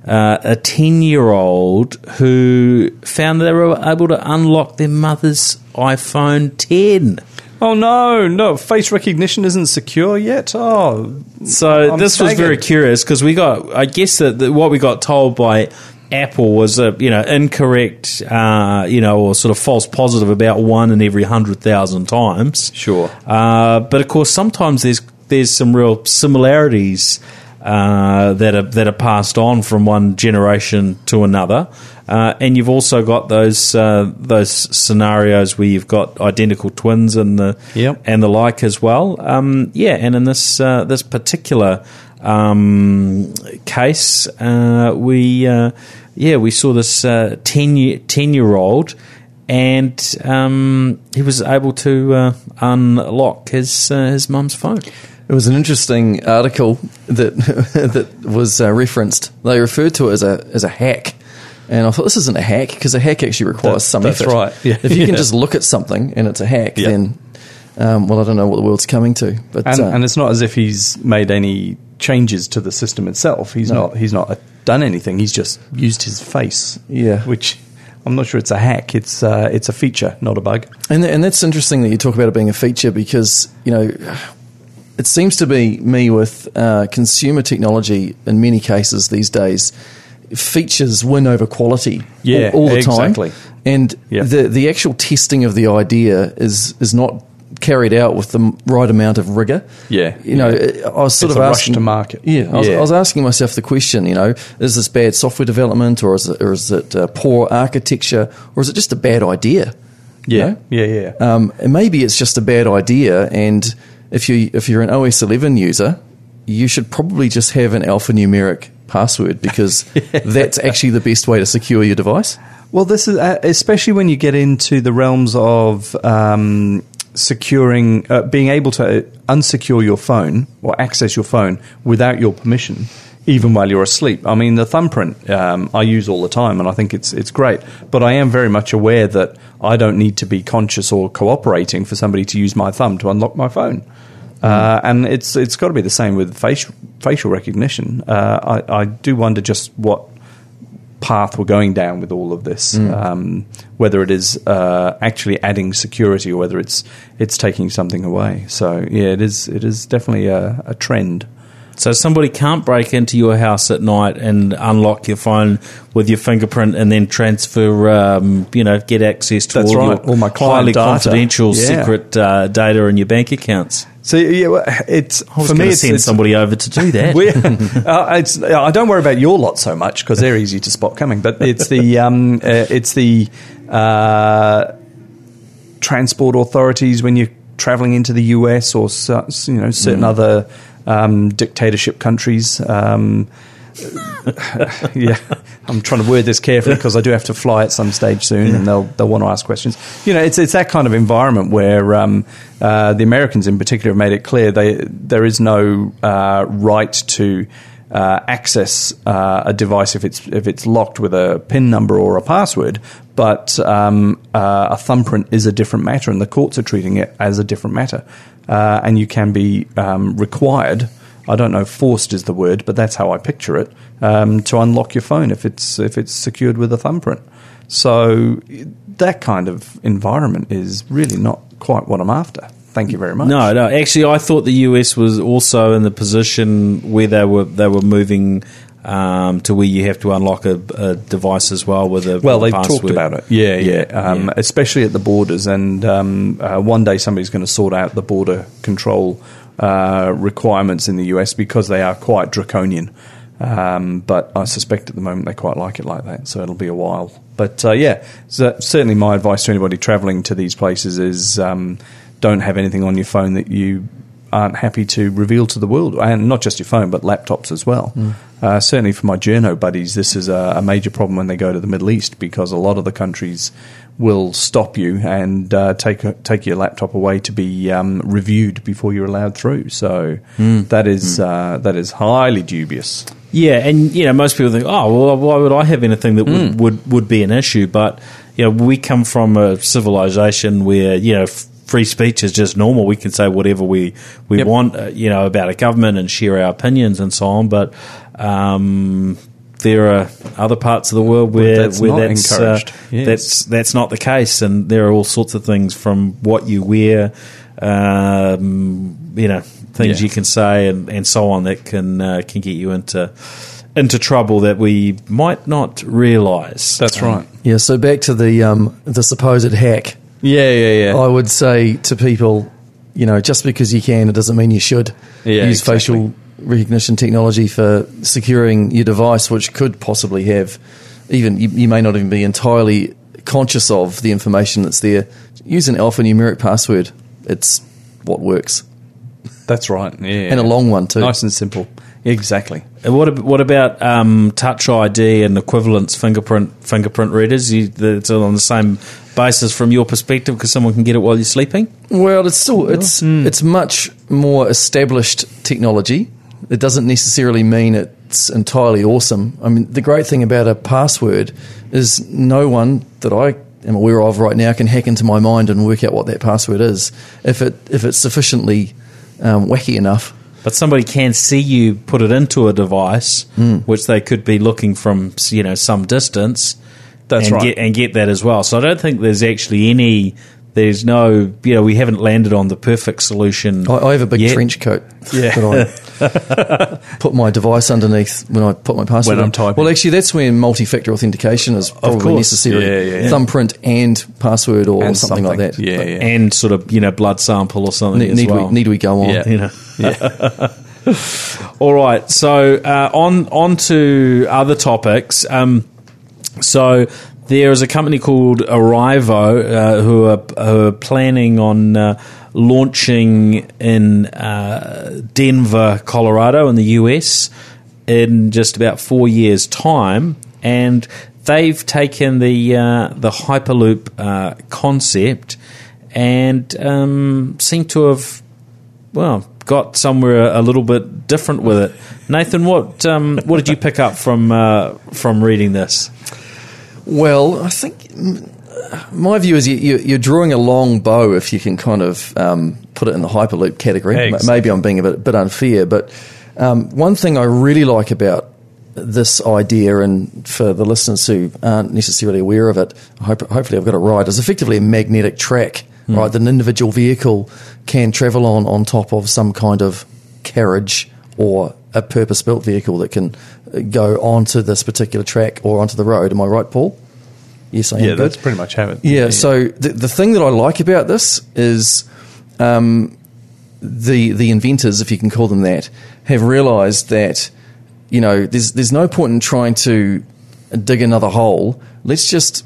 uh, a ten year old who found they were able to unlock their mother's iPhone ten. Oh no, no! Face recognition isn't secure yet. Oh, So I'm this was very curious because we got, I guess that that what we got told by Apple was a you know incorrect, uh, you know, or sort of false positive about one in every hundred thousand times. Sure. uh, but of course sometimes there's there's some real similarities uh, that are that are passed on from one generation to another. Uh, and you've also got those uh, those scenarios where you've got identical twins and the Yep. and the like as well. Um, yeah, and in this uh, this particular um, case, uh, we uh, yeah we saw this uh, 10 year, 10 year old. And um, he was able to uh, unlock his uh, his mum's phone. It was an interesting article that [laughs] that was uh, referenced. They referred to it as a as a hack, and I thought this isn't a hack because a hack actually requires That- some that's effort. right. [laughs] Yeah. If you can Yeah. just look at something and it's a hack, Yeah. then um, well, I don't know what the world's coming to. But and, uh, and it's not as if he's made any changes to the system itself. He's No. not. He's not done anything. He's just used his face. Yeah. which I'm not sure it's a hack. It's uh, it's a feature, not a bug. And, th- and that's interesting that you talk about it being a feature because, you know, it seems to be me with uh, consumer technology in many cases these days, features win over quality Yeah, all, all the exactly. time. And Yeah. the, the actual testing of the idea is, is not carried out with the right amount of rigor. Yeah, You know, yeah. I was sort It's of asking to market. Yeah, I was, Yeah. I was asking myself the question. You know, is this bad software development, or is it, or is it uh, poor architecture, or is it just a bad idea? You Yeah, know? yeah, yeah. Um, and maybe it's just a bad idea, and if you if you're an iOS 11 user, you should probably just have an alphanumeric password [laughs] because that's actually the best way to secure your device. Well, this is uh, especially when you get into the realms of um, securing, uh, being able to unsecure your phone or access your phone without your permission, even while you're asleep. I mean, the thumbprint um, I use all the time, and I think it's it's great. But I am very much aware that I don't need to be conscious or cooperating for somebody to use my thumb to unlock my phone. Uh, and it's it's got to be the same with facial facial recognition. Uh, I, I do wonder just what path we're going down with all of this. Um, whether it is uh, actually adding security or whether it's it's taking something away. So yeah, it is it is definitely a, a trend. So somebody can't break into your house at night and unlock your phone with your fingerprint and then transfer, um, you know, get access to all right, your all my highly data. confidential Yeah. secret uh, data in your bank accounts. So yeah, it's for me. It's, send it's, somebody over to do that. [laughs] uh, it's, I don't worry about your lot so much because they're easy to spot coming. But it's the [laughs] um, uh, it's the uh, transport authorities when you're traveling into the US or you know certain other um, dictatorship countries. Um, [laughs] yeah, I'm trying to word this carefully because I do have to fly at some stage soon, and they'll they'll want to ask questions. You know, it's it's that kind of environment where um, uh, the Americans, in particular, have made it clear they there is no uh, right to. Uh, access uh, a device if it's if it's locked with a PIN number or a password, but um, uh, a thumbprint is a different matter, and the courts are treating it as a different matter, uh, and you can be um, required I don't know, forced is the word, but that's how I picture it, um, to unlock your phone if it's if it's secured with a thumbprint. So that kind of environment is really not quite what I'm after. Thank you very much. No, no. Actually, I thought the US was also in the position where they were they were moving um, to where you have to unlock a, a device as well with a Well, with they've talked about it. Yeah, yeah. Um, yeah. Especially at the borders, and um, uh, one day somebody's going to sort out the border control uh, requirements in the US because they are quite draconian. Um, but I suspect at the moment they quite like it like that, so it'll be a while. But uh, yeah, so certainly my advice to anybody travelling to these places is um, don't have anything on your phone that you aren't happy to reveal to the world, and not just your phone, but laptops as well. Uh, certainly for my journo buddies, this is a, a major problem when they go to the Middle East because a lot of the countries will stop you and uh, take a, take your laptop away to be um, reviewed before you're allowed through. So that is uh, that is highly dubious. Yeah, and you know most people think, oh, well, why would I have anything that would, would would be an issue? But you know, we come from a civilization where you know f- free speech is just normal. We can say whatever we we Yep. want, uh, you know, about a government and share our opinions and so on. But um, there are other parts of the world where that's where not that's encouraged. Uh, Yes. that's that's not the case, and there are all sorts of things from what you wear. um, you know, things Yeah. you can say and, and so on that can uh, can get you into into trouble that we might not realise. That's right. Yeah, so back to the um, the supposed hack. Yeah, yeah, yeah. I would say to people, you know, just because you can, it doesn't mean you should Yeah, use exactly. facial recognition technology for securing your device, which could possibly have even you, you may not even be entirely conscious of the information that's there. Use an alphanumeric password. It's what works, That's right. Yeah, and a long one too. nice and simple. Exactly. And What what about um, Touch ID and equivalence fingerprint fingerprint readers? You, that's on the same basis from your perspective because someone can get it while you're sleeping. Well, it's still it's it's much more established technology. It doesn't necessarily mean it's entirely awesome. I mean, the great thing about a password is no one that I am aware of right now can hack into my mind and work out what that password is. If it if it's sufficiently um, wacky enough, But somebody can see you put it into a device, which they could be looking from you know some distance. That's and right. Get, and get that as well. So I don't think there's actually any. There's no, you know, we haven't landed on the perfect solution. I, I have a big yet. trench coat Yeah. that I [laughs] put my device underneath when I put my password. When I'm in. typing. Well, actually, that's when multi-factor authentication is probably necessary. Yeah, yeah, yeah. Thumbprint and password or And something, like that. Yeah, But yeah. and sort of you know blood sample or something Need, as need well. we need we go on? Yeah. you know. [laughs] [laughs] All right. So uh, on on to other topics. Um, so there is a company called Arrivo uh, who are who are planning on uh, launching in uh, Denver, Colorado, in the US, in just about four years' time, and they've taken the uh, the Hyperloop uh, concept and um, seem to have well, got somewhere a little bit different with it. Nathan, what um, what did you pick up from uh, from reading this? Well, I think mm, my view is you, you're drawing a long bow if you can kind of um, put it in the hyperloop category. Exactly. Maybe I'm being a bit, bit unfair, but um, one thing I really like about this idea, and for the listeners who aren't necessarily aware of it, hope, hopefully I've got it right, is effectively a magnetic track, right? That an individual vehicle can travel on on top of some kind of carriage or a purpose-built vehicle that can uh, go onto this particular track or onto the road. Am I right, Paul? Yes, I am. Yeah, good. that's pretty much how it. Yeah, so the, the thing that I like about this is um, the the inventors, if you can call them that, have realised that you know there's there's no point in trying to dig another hole. Let's just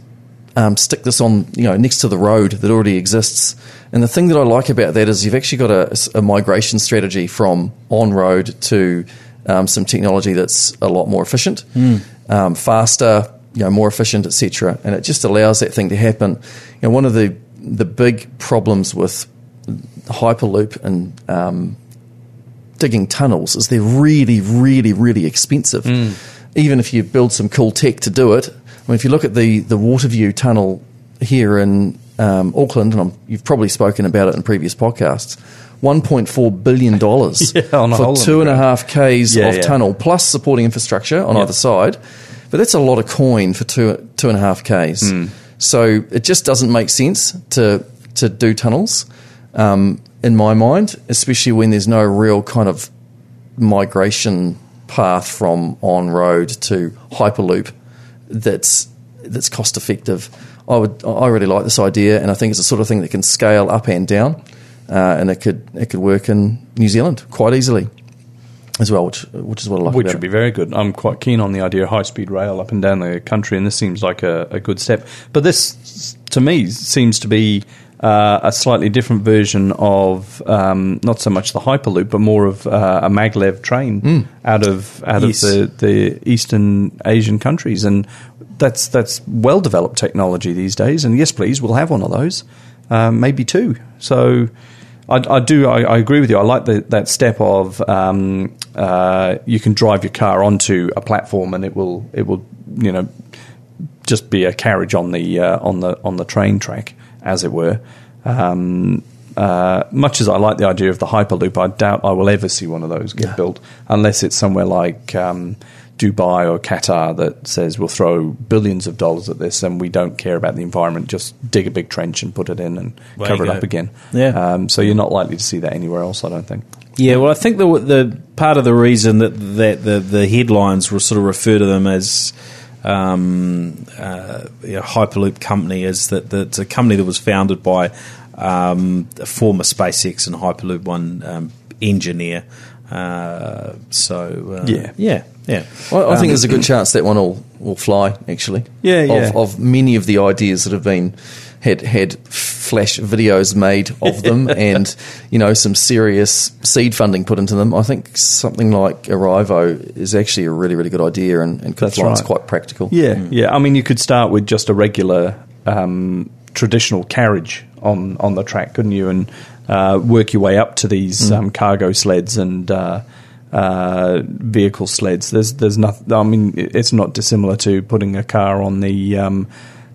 um, stick this on you know next to the road that already exists. And the thing that I like about that is you've actually got a, a migration strategy from on road to um, some technology that's a lot more efficient, um, faster, you know, more efficient, etc. And it just allows that thing to happen. You know, one of the the big problems with Hyperloop and um, digging tunnels is they're really, really, really expensive. Even if you build some cool tech to do it. I mean, if you look at the, the Waterview tunnel here in um, Auckland, and I'm, you've probably spoken about it in previous podcasts, $1.4 billion [laughs] Yeah, on a hole in for two and a half Ks Yeah, of yeah. tunnel, plus supporting infrastructure on either side. But that's a lot of coin for two, two and a half Ks. Hmm. So it just doesn't make sense to, to do tunnels um, in my mind, especially when there's no real kind of migration path from on road to hyperloop that's that's cost effective. I would I really like this idea, and I think it's the sort of thing that can scale up and down, uh, and it could it could work in New Zealand quite easily as well, which which is what I like Which would be it. very good. I'm quite keen on the idea of high speed rail up and down the country, and this seems like a, a good step. But this, to me, seems to be uh, a slightly different version of um, not so much the Hyperloop, but more of uh, a maglev train out of out Yes. of the, the Eastern Asian countries, and that's that's well developed technology these days. And yes, please, we'll have one of those, um, maybe two. So. I, I do. I, I agree with you. I like the, that step of um, uh, you can drive your car onto a platform and it will it will you know just be a carriage on the uh, on the on the train track, as it were. Um, uh, much as I like the idea of the hyperloop, I doubt I will ever see one of those get Yeah. built unless it's somewhere like um, Dubai or Qatar that says we'll throw billions of dollars at this and we don't care about the environment, just dig a big trench and put it in and Way cover it go. up again. Yeah. Um, so you're not likely to see that anywhere else, I don't think. Yeah, well, I think the the part of the reason that that the, the headlines were sort of refer to them as um, uh, you know, Hyperloop company is that, that it's a company that was founded by um, a former SpaceX and Hyperloop one um, engineer. Uh, so uh, Yeah. yeah, yeah. I, I Um, think there's a good chance that one will, will fly. Actually, Yeah, of, yeah. of many of the ideas that have been had had flash videos made of them, [laughs] and you know some serious seed funding put into them. I think something like Arrivo is actually a really really good idea, and, and could That's fly. and It's right. quite practical. Yeah, yeah. I mean, you could start with just a regular um, traditional carriage on on the track, couldn't you? And uh, work your way up to these um, cargo sleds and uh, uh, vehicle sleds. There's there's nothing. I mean, it's not dissimilar to putting a car on the. Um,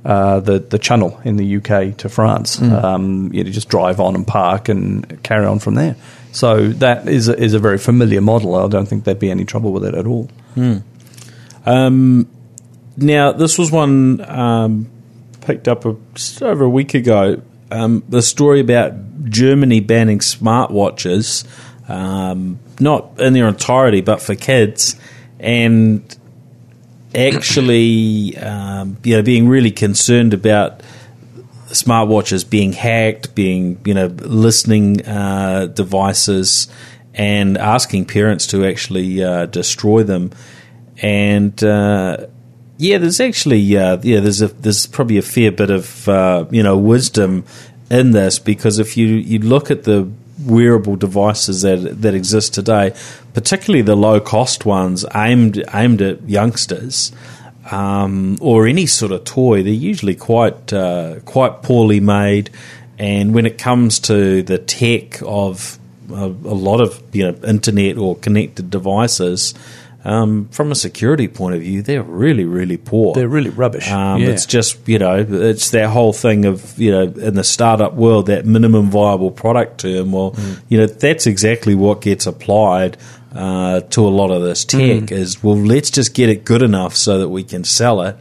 uh, the the channel in the UK to France, um, you know, just drive on and park and carry on from there. So that is a, is a very familiar model. I don't think there'd be any trouble with it at all. Um, now, this was one um, picked up a, just over a week ago. Um, the story about Germany banning smartwatches, um, not in their entirety, but for kids, and actually, um, you know, being really concerned about smartwatches being hacked, being you know listening uh, devices, and asking parents to actually uh, destroy them. And uh, yeah, there's actually uh, yeah, there's a there's probably a fair bit of uh, you know wisdom in this because if you you look at the wearable devices that that exist today, particularly the low cost ones aimed aimed at youngsters um, or any sort of toy, they're usually quite uh, quite poorly made. And when it comes to the tech of a, a lot of you know internet or connected devices, um, from a security point of view, they're really really poor. They're really rubbish. Um, Yeah. It's just you know, it's that whole thing of you know, in the startup world, that minimum viable product term. Well, Mm. you know, that's exactly what gets applied uh, to a lot of this tech. Mm. Is well, let's just get it good enough so that we can sell it.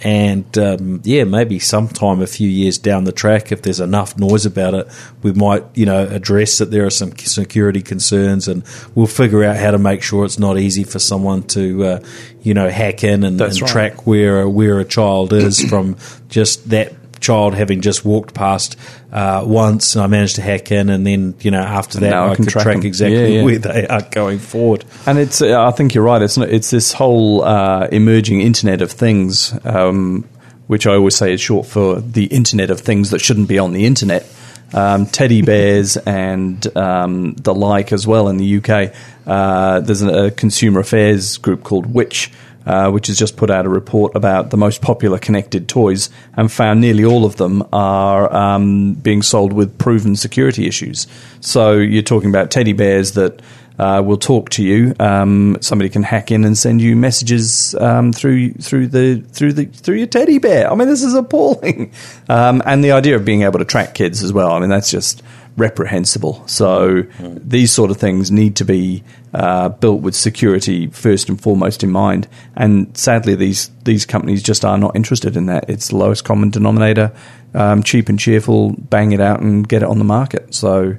And um, yeah, maybe sometime a few years down the track, if there's enough noise about it, we might, you know, address that there are some security concerns, and we'll figure out how to make sure it's not easy for someone to, uh, you know, hack in and, and right. track where where a child is [clears throat] from just that child having just walked past uh, once, and I managed to hack in, and then you know after that I I, can could track track, exactly Yeah, yeah. where they are going forward. And it's, uh, I think you're right. It's not, it's this whole uh, emerging Internet of Things, um, which I always say is short for the Internet of Things that shouldn't be on the internet. Um, teddy [laughs] bears and um, the like as well in the UK. Uh, there's a, a consumer affairs group called Which, uh, which has just put out a report about the most popular connected toys and found nearly all of them are um, being sold with proven security issues. So you're talking about teddy bears that uh, will talk to you. Um, somebody can hack in and send you messages um, through through the through the through your teddy bear. I mean, this is appalling. Um, and the idea of being able to track kids as well. I mean, that's just reprehensible. So these sort of things need to be uh, built with security first and foremost in mind. And sadly, these these companies just are not interested in that. It's the lowest common denominator, um, cheap and cheerful. Bang it out and get it on the market. So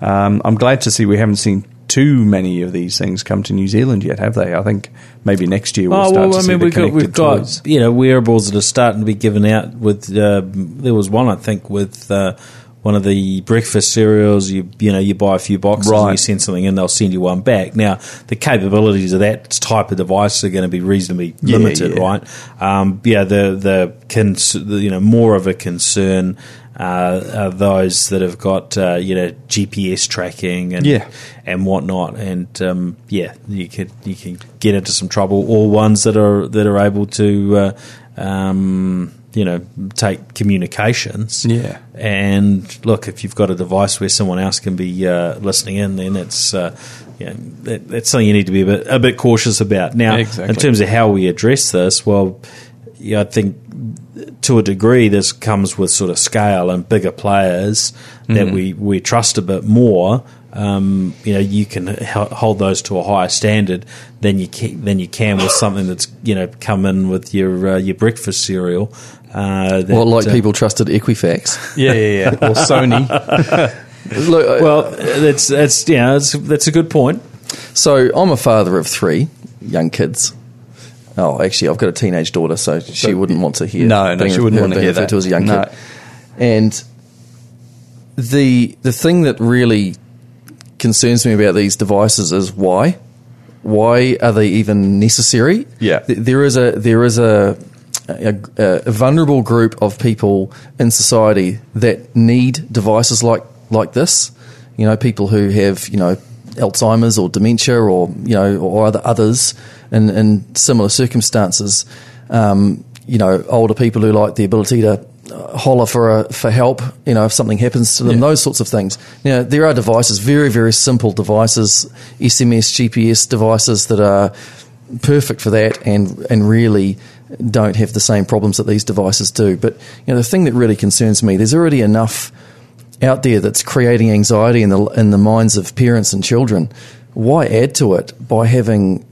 um, I'm glad to see we haven't seen too many of these things come to New Zealand yet, have they? I think maybe next year we'll Oh start well, to I see mean, the we've got we've got you know wearables that are starting to be given out. With uh, there was one I think with uh, one of the breakfast cereals. You you know you buy a few boxes and you send something in, they'll send you one back. Now the capabilities of that type of device are going to be reasonably Yeah, limited, yeah. right? Um, yeah, the the, cons- the you know more of a concern. Uh, are those that have got uh, you know GPS tracking and Yeah. and whatnot, and um, yeah, you could you can get into some trouble. Or ones that are that are able to, uh, um, you know, take communications. Yeah. And look, if you've got a device where someone else can be uh, listening in, then it's uh, you know, that, that's something you need to be a bit a bit cautious about. Now, Exactly. in terms of how we address this, well, yeah, I think to a degree, this comes with sort of scale and bigger players that we, we trust a bit more. um, you know, you can hold those to a higher standard than you can, than you can with something that's you know come in with your uh, your breakfast cereal. Uh, that, Well, like uh, people trusted Equifax. Yeah, yeah, yeah. [laughs] Or Sony. [laughs] Look, Well, that's that's yeah, that's, that's a good point. So I'm a father of three young kids. Oh, actually, I've got a teenage daughter, so she wouldn't want to hear. No, no, she wouldn't want to hear that. to as a young No. kid. And the the thing that really concerns me about these devices is why. Why are they even necessary? Yeah. There is a there is a a, a vulnerable group of people in society that need devices like like this. You know, people who have you know Alzheimer's or dementia or you know or other others in, in similar circumstances. Um, you know, older people who like the ability to uh, holler for a, for help. You know, if something happens to them, Yeah. those sorts of things. You know, there are devices, very very simple devices, SMS, GPS devices that are perfect for that and and really don't have the same problems that these devices do. But you know, the thing that really concerns me, there's already enough out there that's creating anxiety in the in the minds of parents and children. Why add to it by having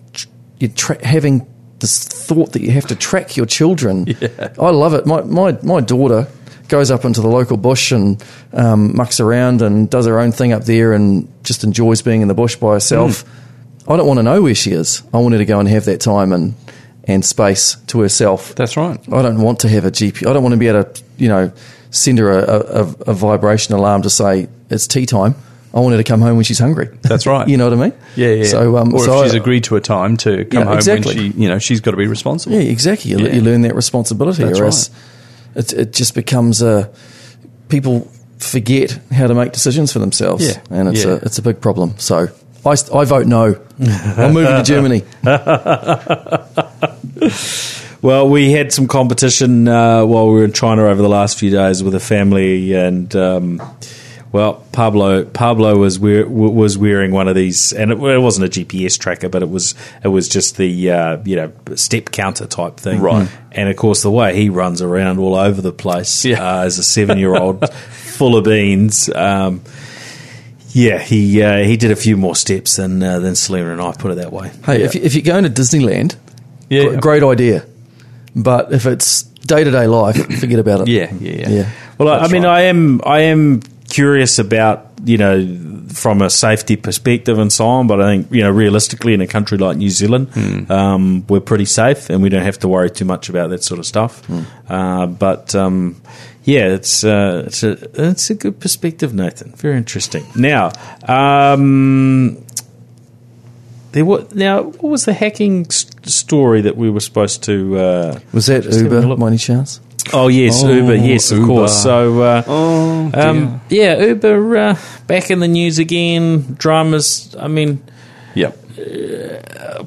you tra- having this thought that you have to track your children? [laughs] I love it. My my my daughter goes up into the local bush and um, mucks around and does her own thing up there and just enjoys being in the bush by herself. I don't want to know where she is. I want her to go and have that time and and space to herself. That's right. I don't want to have a GP. I don't want to be able to, you know, send her a, a, a vibration alarm to say it's tea time. I want her to come home when she's hungry. That's [laughs] right. you know what I mean? Yeah, yeah. So, um, or so if she's I- agreed to a time to come Yeah, home exactly. when she, you know, she's got to be responsible. Yeah, exactly. You, Yeah. you learn that responsibility, That's or else it, it just becomes a people forget how to make decisions for themselves, Yeah. and it's Yeah. a it's a big problem. So I, I vote no. [laughs] I'm moving to Germany. [laughs] Well, we had some competition uh, while we were in China over the last few days with a family, and um, well, Pablo Pablo was was wearing one of these, and it, it wasn't a GPS tracker, but it was it was just the uh, you know step counter type thing, Right. And of course, the way he runs around all over the place Yeah. uh, as a seven year old, [laughs] full of beans. Um, yeah, he uh, he did a few more steps than uh, than Selena and I put it that way. Hey, if, you, if you're going to Disneyland, Yeah. gr- great idea. But if it's day to day life, [coughs] forget about it. Yeah, yeah, yeah. yeah. Well, I, I mean, right. I am I am curious about you know from a safety perspective and so on, but I think you know realistically in a country like New Zealand, Hmm. um, we're pretty safe and we don't have to worry too much about that sort of stuff. Hmm. Uh, but um, yeah, it's uh, it's a it's a good perspective, Nathan. Very interesting. Now. Um, there were, now, what was the hacking s- story that we were supposed to? Uh, Was that Just having a Uber, any chance? Oh yes, Oh, Uber. Yes, of Uber. course. So, uh, Oh, um, yeah, Uber uh, back in the news again. Dramas. I mean, Yep.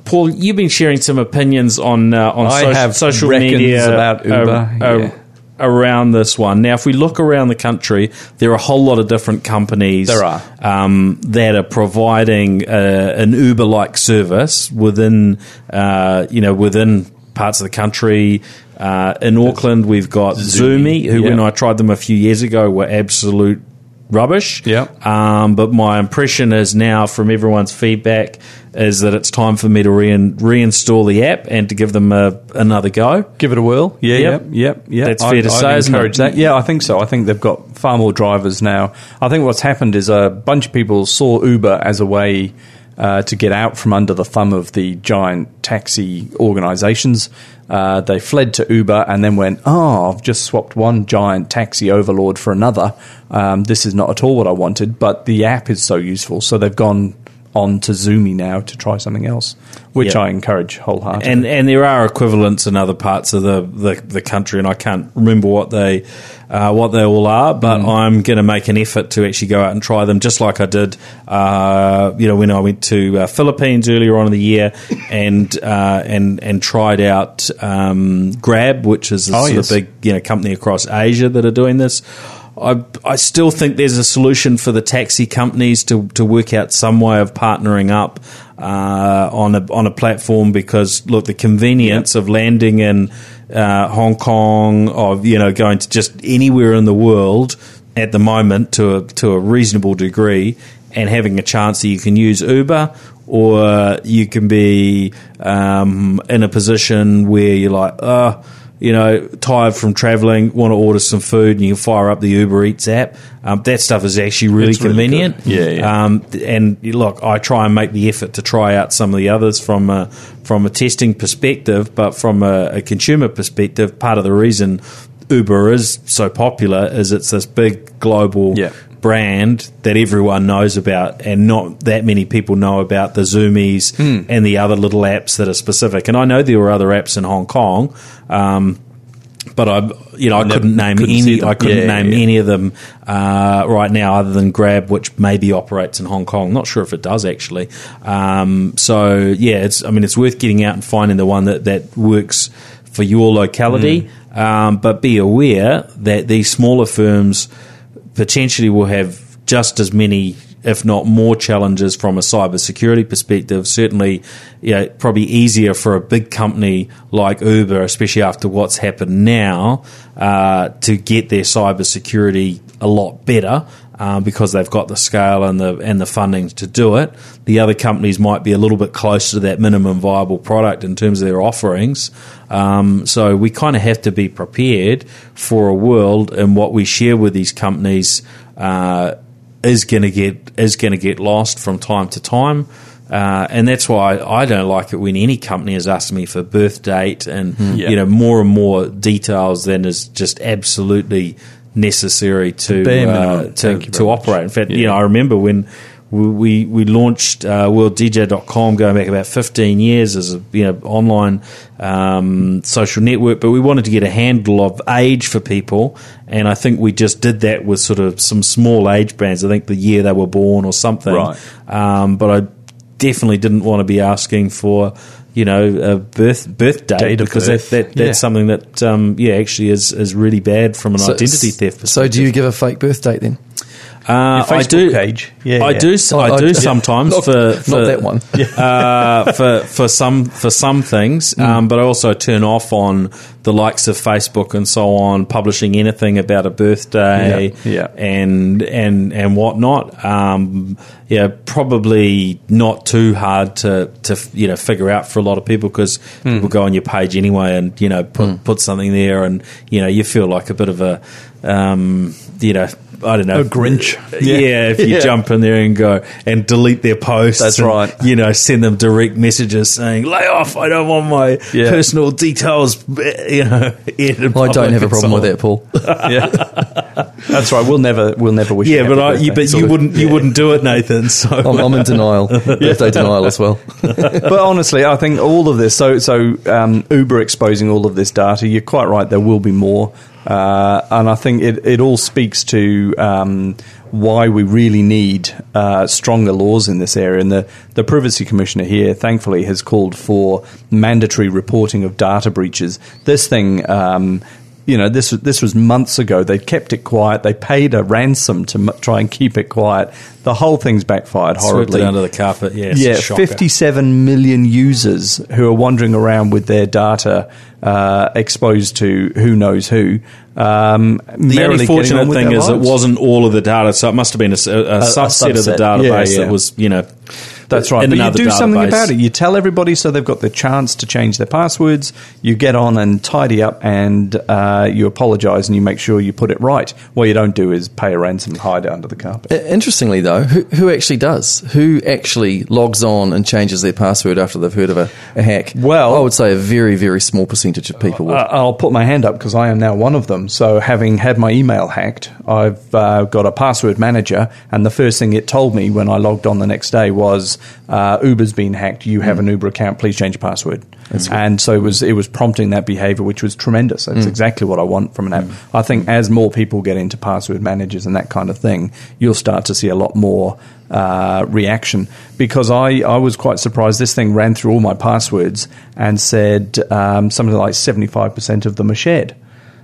Paul, you've been sharing some opinions on uh, on I social media about Uber, yeah. Around this one. Now, if we look around the country, there are a whole lot of different companies. There are. um, that are providing uh, an Uber-like service within uh, you know within parts of the country. Uh, in Auckland, we've got Zoomy, Zoomy, who when. I tried them a few years ago were absolute rubbish. Yeah. Um, but my impression is now from everyone's feedback is that it's time for me to rein, reinstall the app and to give them a, another go. Give it a whirl. Yeah, Yep. yep, yep. That's fair to say, isn't it? encourage that. Yeah, I think so. I think they've got far more drivers now. I think what's happened is a bunch of people saw Uber as a way uh, to get out from under the thumb of the giant taxi organisations. Uh, they fled to Uber and then went, "Oh, I've just swapped one giant taxi overlord for another. Um, this is not at all what I wanted." But the app is so useful, so they've gone on to Zoomy now to try something else, which Yep. I encourage wholeheartedly. And and there are equivalents in other parts of the, the, the country, and I can't remember what they uh, what they all are. But I'm going to make an effort to actually go out and try them, just like I did, uh, you know, when I went to uh, Philippines earlier on in the year, and uh, and and tried out um, Grab, which is a Oh, sort yes. of big you know company across Asia that are doing this. I, I still think there's a solution for the taxi companies to, to work out some way of partnering up uh, on a on a platform because look the convenience of landing in uh, Hong Kong of you know going to just anywhere in the world at the moment to a, to a reasonable degree and having a chance that you can use Uber, or you can be um, in a position where you're like, oh, you know, tired from traveling, want to order some food, and you can fire up the Uber Eats app. Um, that stuff is actually really It's convenient. Yeah, yeah. Um, and look, I try and make the effort to try out some of the others from a, from a testing perspective, but from a, a consumer perspective, part of the reason Uber is so popular is it's this big global Yeah. Brand that everyone knows about, and not that many people know about the Zoomies Hmm. and the other little apps that are specific. And I know there were other apps in Hong Kong. Um, but I, you know, I couldn't name couldn't any. I couldn't Yeah, name yeah. any of them uh, right now, other than Grab, which maybe operates in Hong Kong. Not sure if it does actually. Um, so yeah, it's. I mean, it's worth getting out and finding the one that that works for your locality. Mm. Um, but be aware that these smaller firms potentially will have just as many, if not more, challenges from a cybersecurity perspective. Certainly, yeah, probably easier for a big company like Uber, especially after what's happened now, uh, to get their cybersecurity a lot better. Um, because they've got the scale and the and the funding to do it, the other companies might be a little bit closer to that minimum viable product in terms of their offerings. Um, so we kind of have to be prepared for a world in what we share with these companies uh, is going to get is going to get lost from time to time. Uh, and that's why I don't like it when any company is asking me for birth date and Yeah. you know more and more details than is just absolutely necessary to uh, to, to operate. In fact, you know I remember when we we, we launched uh, worlddj.com going back about 15 years as a you know online um, social network, but we wanted to get a handle of age for people, and I think we just did that with sort of some small age bands. I think the year they were born or something. Right. Um, but I definitely didn't want to be asking for you know a birth birth date, Date because that, that that's Yeah. something that um, yeah actually is is really bad from an So- identity theft perspective. So, do you give a fake birth date then? Uh, Your I do. Page. Yeah, I yeah. do. Oh, I I- do yeah. sometimes Not- for, not that one. uh, for for some for some things, Mm. um, but I also turn off on the likes of Facebook and so on, publishing anything about a birthday, Yeah, yeah. and and and whatnot. Um, yeah, probably not too hard to to you know figure out for a lot of people because Mm. people go on your page anyway and you know put put something there, and you know you feel like a bit of a um, you know. I don't know. A Grinch. Yeah, Yeah. if you Yeah. jump in there and go and delete their posts. That's and, right. You know, send them direct messages saying, lay off, I don't want my Yeah. personal details, [laughs] you know. in I don't have a problem with on." that, Paul. [laughs] yeah. That's right. We'll never, we'll never wish. Yeah, but I, you, but you of. wouldn't, you wouldn't do it, Nathan. So [laughs] I'm, I'm in denial, birthday denial as well. but honestly, I think all of this. So, so um, Uber exposing all of this data. You're quite right. There will be more, uh, and I think it, it all speaks to um, why we really need uh, stronger laws in this area. And the the privacy commissioner here, thankfully, has called for mandatory reporting of data breaches. This thing. Um, you know, this this was months ago. They kept it quiet. They paid a ransom to m- try and keep it quiet. The whole thing's backfired horribly it under the carpet. Yeah, yeah, 57 million users who are wandering around with their data uh, exposed to who knows who. Um, The only fortunate thing is it wasn't all of the data, so it must have been a subset, of the database Yeah, yeah. that was, you know, That's right. in But you another do something about it. You tell everybody so they've got the chance to change their passwords. You get on and tidy up and uh, you apologise and you make sure you put it right. What you don't do is pay a ransom and hide it under the carpet. Interestingly, though, who, who actually does? Who actually logs on and changes their password after they've heard of a, a hack? Well- I would say a very, very small percentage of people would. Uh, I'll put my hand up because I am now one of them. So, having had my email hacked, I've uh, got a password manager, and the first thing it told me when I logged on the next day was uh, Uber's been hacked. You have an Uber account. Please change your password. And so it was it was prompting that behaviour, which was tremendous. That's exactly what I want from an app. I think as more people get into password managers and that kind of thing, you'll start to see a lot more uh, reaction because I, I was quite surprised. This thing ran through all my passwords and said um, something like 75% of them are shared.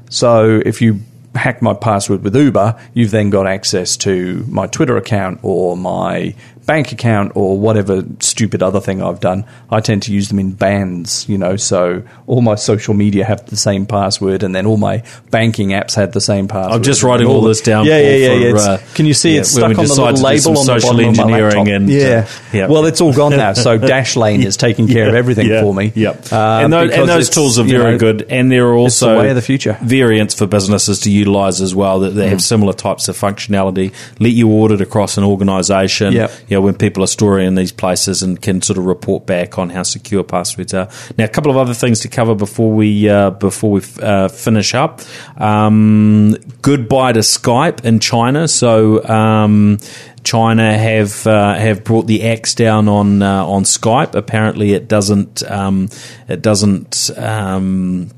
So if you hack my password with Uber, you've then got access to my Twitter account or my bank account or whatever stupid other thing I've done. I tend to use them in bands, you know, so all my social media have the same password and then all my banking apps have the same password. I'm just writing all this down. Yeah, yeah, yeah. for, yeah. Uh, Can you see yeah, it's stuck on the little label on the social bottom of my engineering laptop? and, uh, yeah. yeah. Well, it's all gone now. So [laughs] Dashlane is taking care of everything for me. Yep. Uh, and, those, and those tools are you very know, good. And there are it's the also way of the future. variants for businesses to utilize as well that they have similar types of functionality. Let you audit across an organization. Yep. You know, when people are storing in these places and can sort of report back on how secure passwords are. Now, a couple of other things to cover before we uh, before we uh, finish up. Um, goodbye to Skype in China. So. Um, China have uh, have brought the axe down on uh, on Skype. Apparently, it doesn't um, it doesn't um,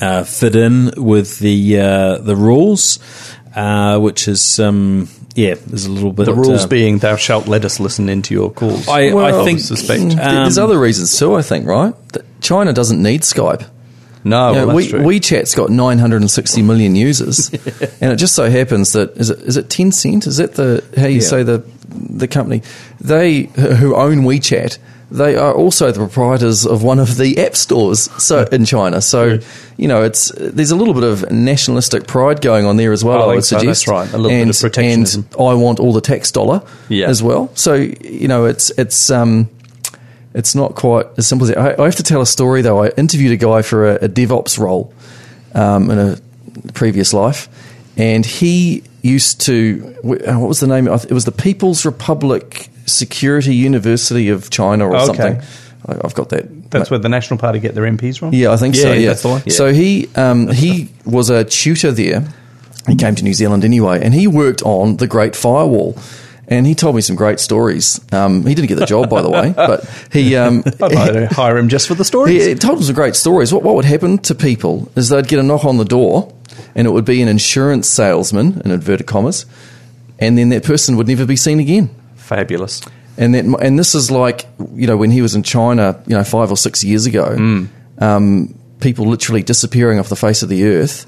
uh, fit in with the uh, the rules, which is um, yeah, there's a little bit. The rules uh, being thou shalt let us listen into your calls. I, I Well, think suspect. Th- There's um, other reasons too, I think, right? That China doesn't need Skype. no, You know, well, we, that's true. WeChat's got 960 million users, [laughs] and it just so happens that is it is it Tencent? Is that the how you Yeah. say the the company they who own WeChat? They are also the proprietors of one of the app stores so in China. So you know, it's there's a little bit of nationalistic pride going on there as well. I I, would so, suggest that's right. A little bit and, of protectionism. And I want all the tax dollar Yeah. as well. So you know, it's it's um it's not quite as simple as that. I, I have to tell a story though. I interviewed a guy for a, a DevOps role um, in a previous life, and he used to. uh, What was the name? It was the People's Republic Security University of China or Okay. something. I, I've got that. that's where the National Party get their MPs from? Yeah, I think so. Yeah, that's the one. Yeah. So he um, he was a tutor there. He came to New Zealand anyway, and he worked on the Great Firewall. And he told me some great stories. Um, he didn't get the job, by the way, [laughs] but he um, I'd hire him just for the stories. he, he told us some great stories. What, what would happen to people is they'd get a knock on the door, and it would be an insurance salesman, in inverted commas, and then that person would never be seen again. Fabulous. And that, and this is like you know when he was in China, you know, five or six years ago, Hmm. um, people literally disappearing off the face of the earth.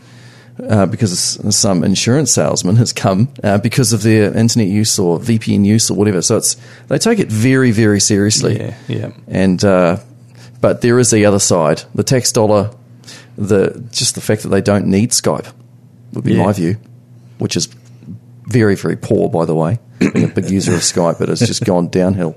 Uh, because some insurance salesman has come uh, because of their internet use or VPN use or whatever. So it's they take it very, very seriously. Yeah, yeah. And uh, but there is the other side, the tax dollar, the just the fact that they don't need Skype would be Yeah. my view, which is very, very poor, by the way. [coughs] Being a big user of Skype, but it's just gone downhill.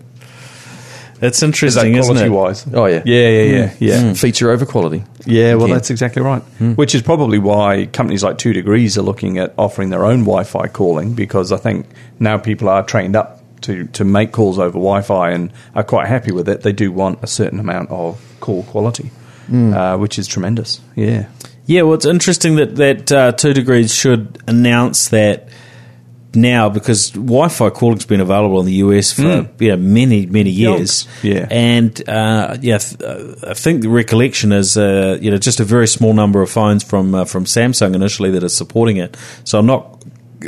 it's interesting, isn't quality it? wise? Oh yeah, Yeah, yeah, yeah, yeah. Mm. feature over quality. Yeah, well, Again. that's exactly right. Which is probably why companies like 2degrees are looking at offering their own Wi-Fi calling because I think now people are trained up to, to make calls over Wi-Fi and are quite happy with it. They do want a certain amount of call quality, uh, which is tremendous. Yeah. Yeah, well, it's interesting that that uh, 2degrees should announce that now because Wi-Fi calling's been available in the US for you know many many years. Yeah. and uh, yeah, th- uh, I think the recollection is uh, you know just a very small number of phones from uh, from Samsung initially that are supporting it. So I'm not.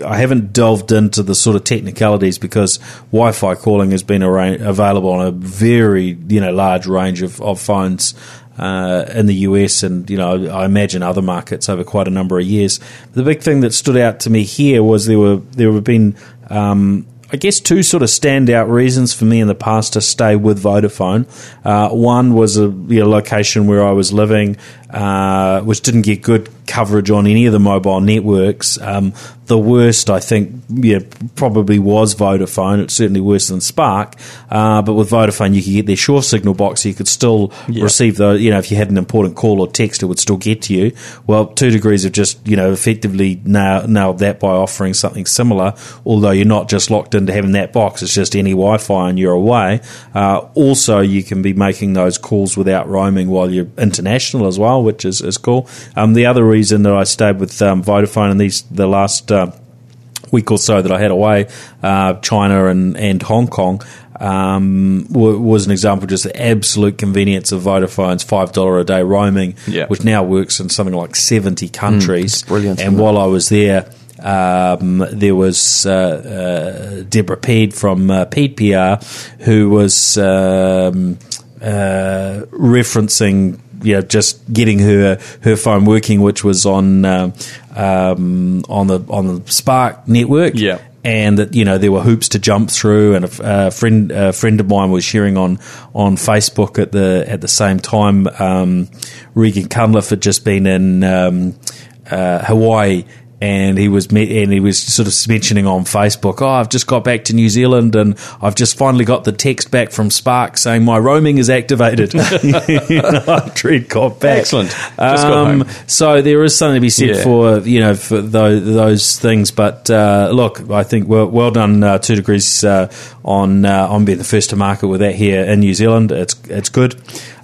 I haven't delved into the sort of technicalities because Wi-Fi calling has been arra- available on a very you know large range of, of phones uh, in the US and you know I imagine other markets over quite a number of years. The big thing that stood out to me here was there were there have been um, I guess two sort of standout reasons for me in the past to stay with Vodafone. Uh, one was a you know, location where I was living, uh, which didn't get good coverage on any of the mobile networks. Um, the worst, I think, yeah, probably was Vodafone. It's certainly worse than Spark. Uh, but with Vodafone, you could get their Sure Signal box, so you could still receive the, you know, if you had an important call or text, it would still get to you. Well, 2degrees have just, you know, effectively nailed, nailed that by offering something similar, although you're not just locked into having that box, it's just any Wi Fi and you're away. Uh, also, you can be making those calls without roaming while you're international as well, which is, is cool. Um, the other reason that I stayed with um, Vodafone in these the last uh, week or so that I had away, uh, China and, and Hong Kong, um, w- was an example of just the absolute convenience of Vodafone's five dollar a day roaming, Yeah. which now works in something like seventy countries. brilliant, And while I was there. Um, there was uh, uh, Deborah Pead from uh, Pead PR who was um, uh, referencing you know just getting her her phone working, which was on um, um, on the on the Spark network. Yeah. And that you know there were hoops to jump through, and a, a friend a friend of mine was sharing on on Facebook at the at the same time. Um, Regan Cunliffe had just been in um, uh, Hawaii and he was me- and he was sort of mentioning on Facebook, "Oh, I've just got back to New Zealand, and I've just finally got the text back from Spark saying my roaming is activated." [laughs] you know, after he'd got back. Excellent. Just got Um, home. so there is something to be said Yeah. for you know for those, those things. But uh, look, I think well, well done, uh, 2degrees uh, on uh, on being the first to market with that here in New Zealand. It's it's good.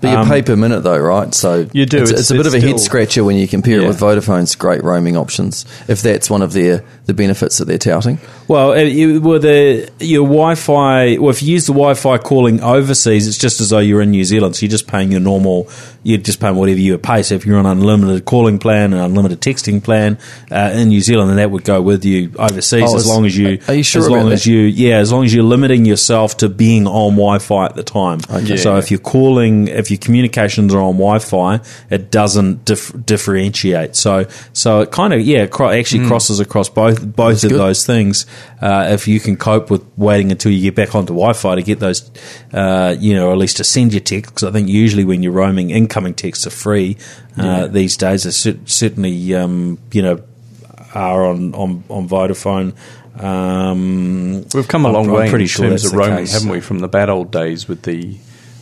But you Um, pay per minute though, right? So You do. It's, It's- it's a bit it's of a head scratcher when you compare it with Vodafone's great roaming options. If that's one of their the benefits that they're touting. Well, you, well, the your Wi-Fi. Well, if you use the Wi-Fi calling overseas, it's just as though you're in New Zealand. So you're just paying your normal. You're just paying whatever you would pay. So if you're on an unlimited calling plan and unlimited texting plan uh, in New Zealand, then that would go with you overseas Oh, as long as you. are you sure As long that? as you, yeah, as long as you're limiting yourself to being on Wi-Fi at the time. Okay. So Yeah. if you're calling, if your communications are on Wi-Fi, it doesn't dif- differentiate. So so it kind of yeah, cro- actually crosses across both both of good. those things. Uh, if you can cope with waiting until you get back onto Wi-Fi to get those, uh, you know, at least to send your text. Because I think usually when you're roaming, incoming texts are free uh, these days. They cer- certainly um, you know are on on on Vodafone. Um, We've come a I'm- long I'm way pretty in sure terms of roaming, case. haven't we? From the bad old days with the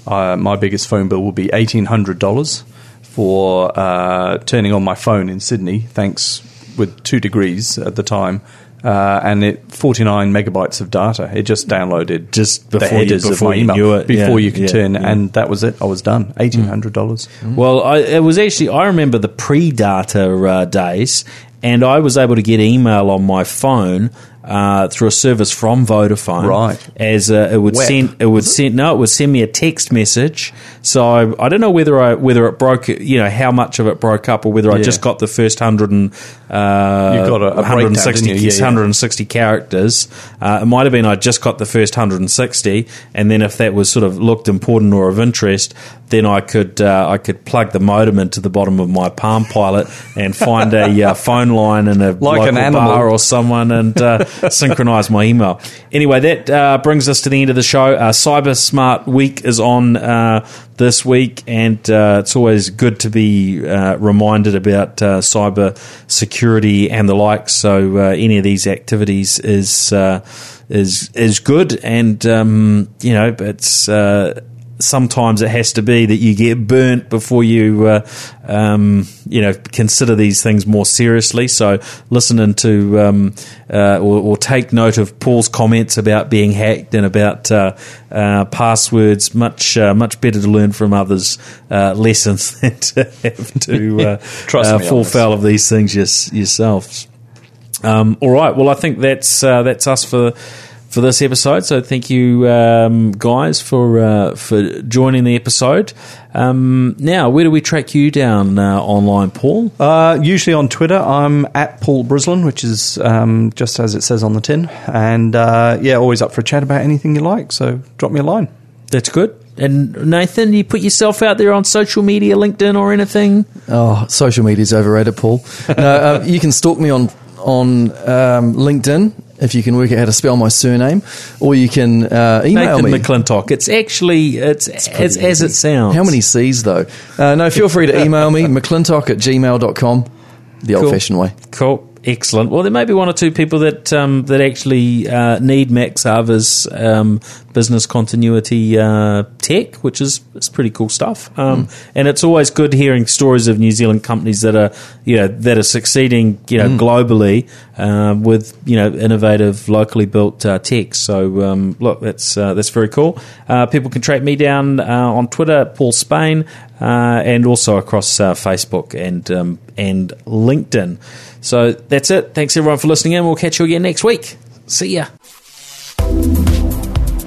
uh, my biggest phone bill will be eighteen hundred dollars for uh, turning on my phone in Sydney. Thanks with two degrees at the time. Uh, and it 49 megabytes of data. It just downloaded Just the before you- headers before of my you email it. before Yeah, you could yeah, turn, yeah. and that was it. I was done. Eighteen hundred dollars. Well, I, it was actually I remember the pre-data uh, days, and I was able to get email on my phone uh, through a service from Vodafone. Right. as uh, it would Web. send it would send no, it would send me a text message. So I, don't know whether I whether it broke, you know, how much of it broke up, or whether I just got the first hundred and uh, You got a- a 160, didn't? Yeah, yeah. 160 characters. Uh, it might have been I just got the first 160, and then if that was sort of looked important or of interest, then I could uh, I could plug the modem into the bottom of my Palm Pilot and find a uh, phone line in a [laughs] Like local an animal. bar or someone and uh, synchronize my email. Anyway, that uh, brings us to the end of the show. Uh, Cyber Smart Week is on uh, this week, and uh, it's always good to be uh, reminded about uh, cyber security and the like. So uh, any of these activities is uh, is is good, and um, you know it's. Uh, sometimes it has to be that you get burnt before you, uh, um, you know, consider these things more seriously. So listening to um, uh, or, or take note of Paul's comments about being hacked and about uh, uh, passwords. Much uh, much better to learn from others' uh, lessons [laughs] than to have to [laughs] Trust me fall foul of these things yours yourselves. Um, all right. Well, I think that's uh, that's us for for this episode. So thank you, um, guys, for uh, for joining the episode. Um, now, where do we track you down uh, online, Paul? Uh, usually on Twitter, I'm at Paul Brislin, which is um, just as it says on the tin. And uh, yeah, always up for a chat about anything you like. So drop me a line. That's good. And Nathan, you put yourself out there on social media, LinkedIn, or anything? Oh, social media's overrated, Paul. no, uh, you can stalk me on on um, LinkedIn if you can work out how to spell my surname, or you can uh, email Nathan me. McClintock. It's actually it's, as, as it sounds. How many C's though? Uh, no, feel free to [laughs] email me, mcclintock at gmail.com, the old fashioned way. Cool. Excellent. Well, there may be one or two people that um, that actually uh, need Maxava's um, business continuity uh, tech, which is is pretty cool stuff. Um, And it's always good hearing stories of New Zealand companies that are you know that are succeeding you know globally uh, with you know innovative locally built uh, tech. So um, look, that's uh, that's very cool. Uh, people can track me down uh, on Twitter, Paul Spain, uh, and also across uh, Facebook and um, and LinkedIn. So that's it. Thanks everyone for listening in. We'll catch you again next week. See ya.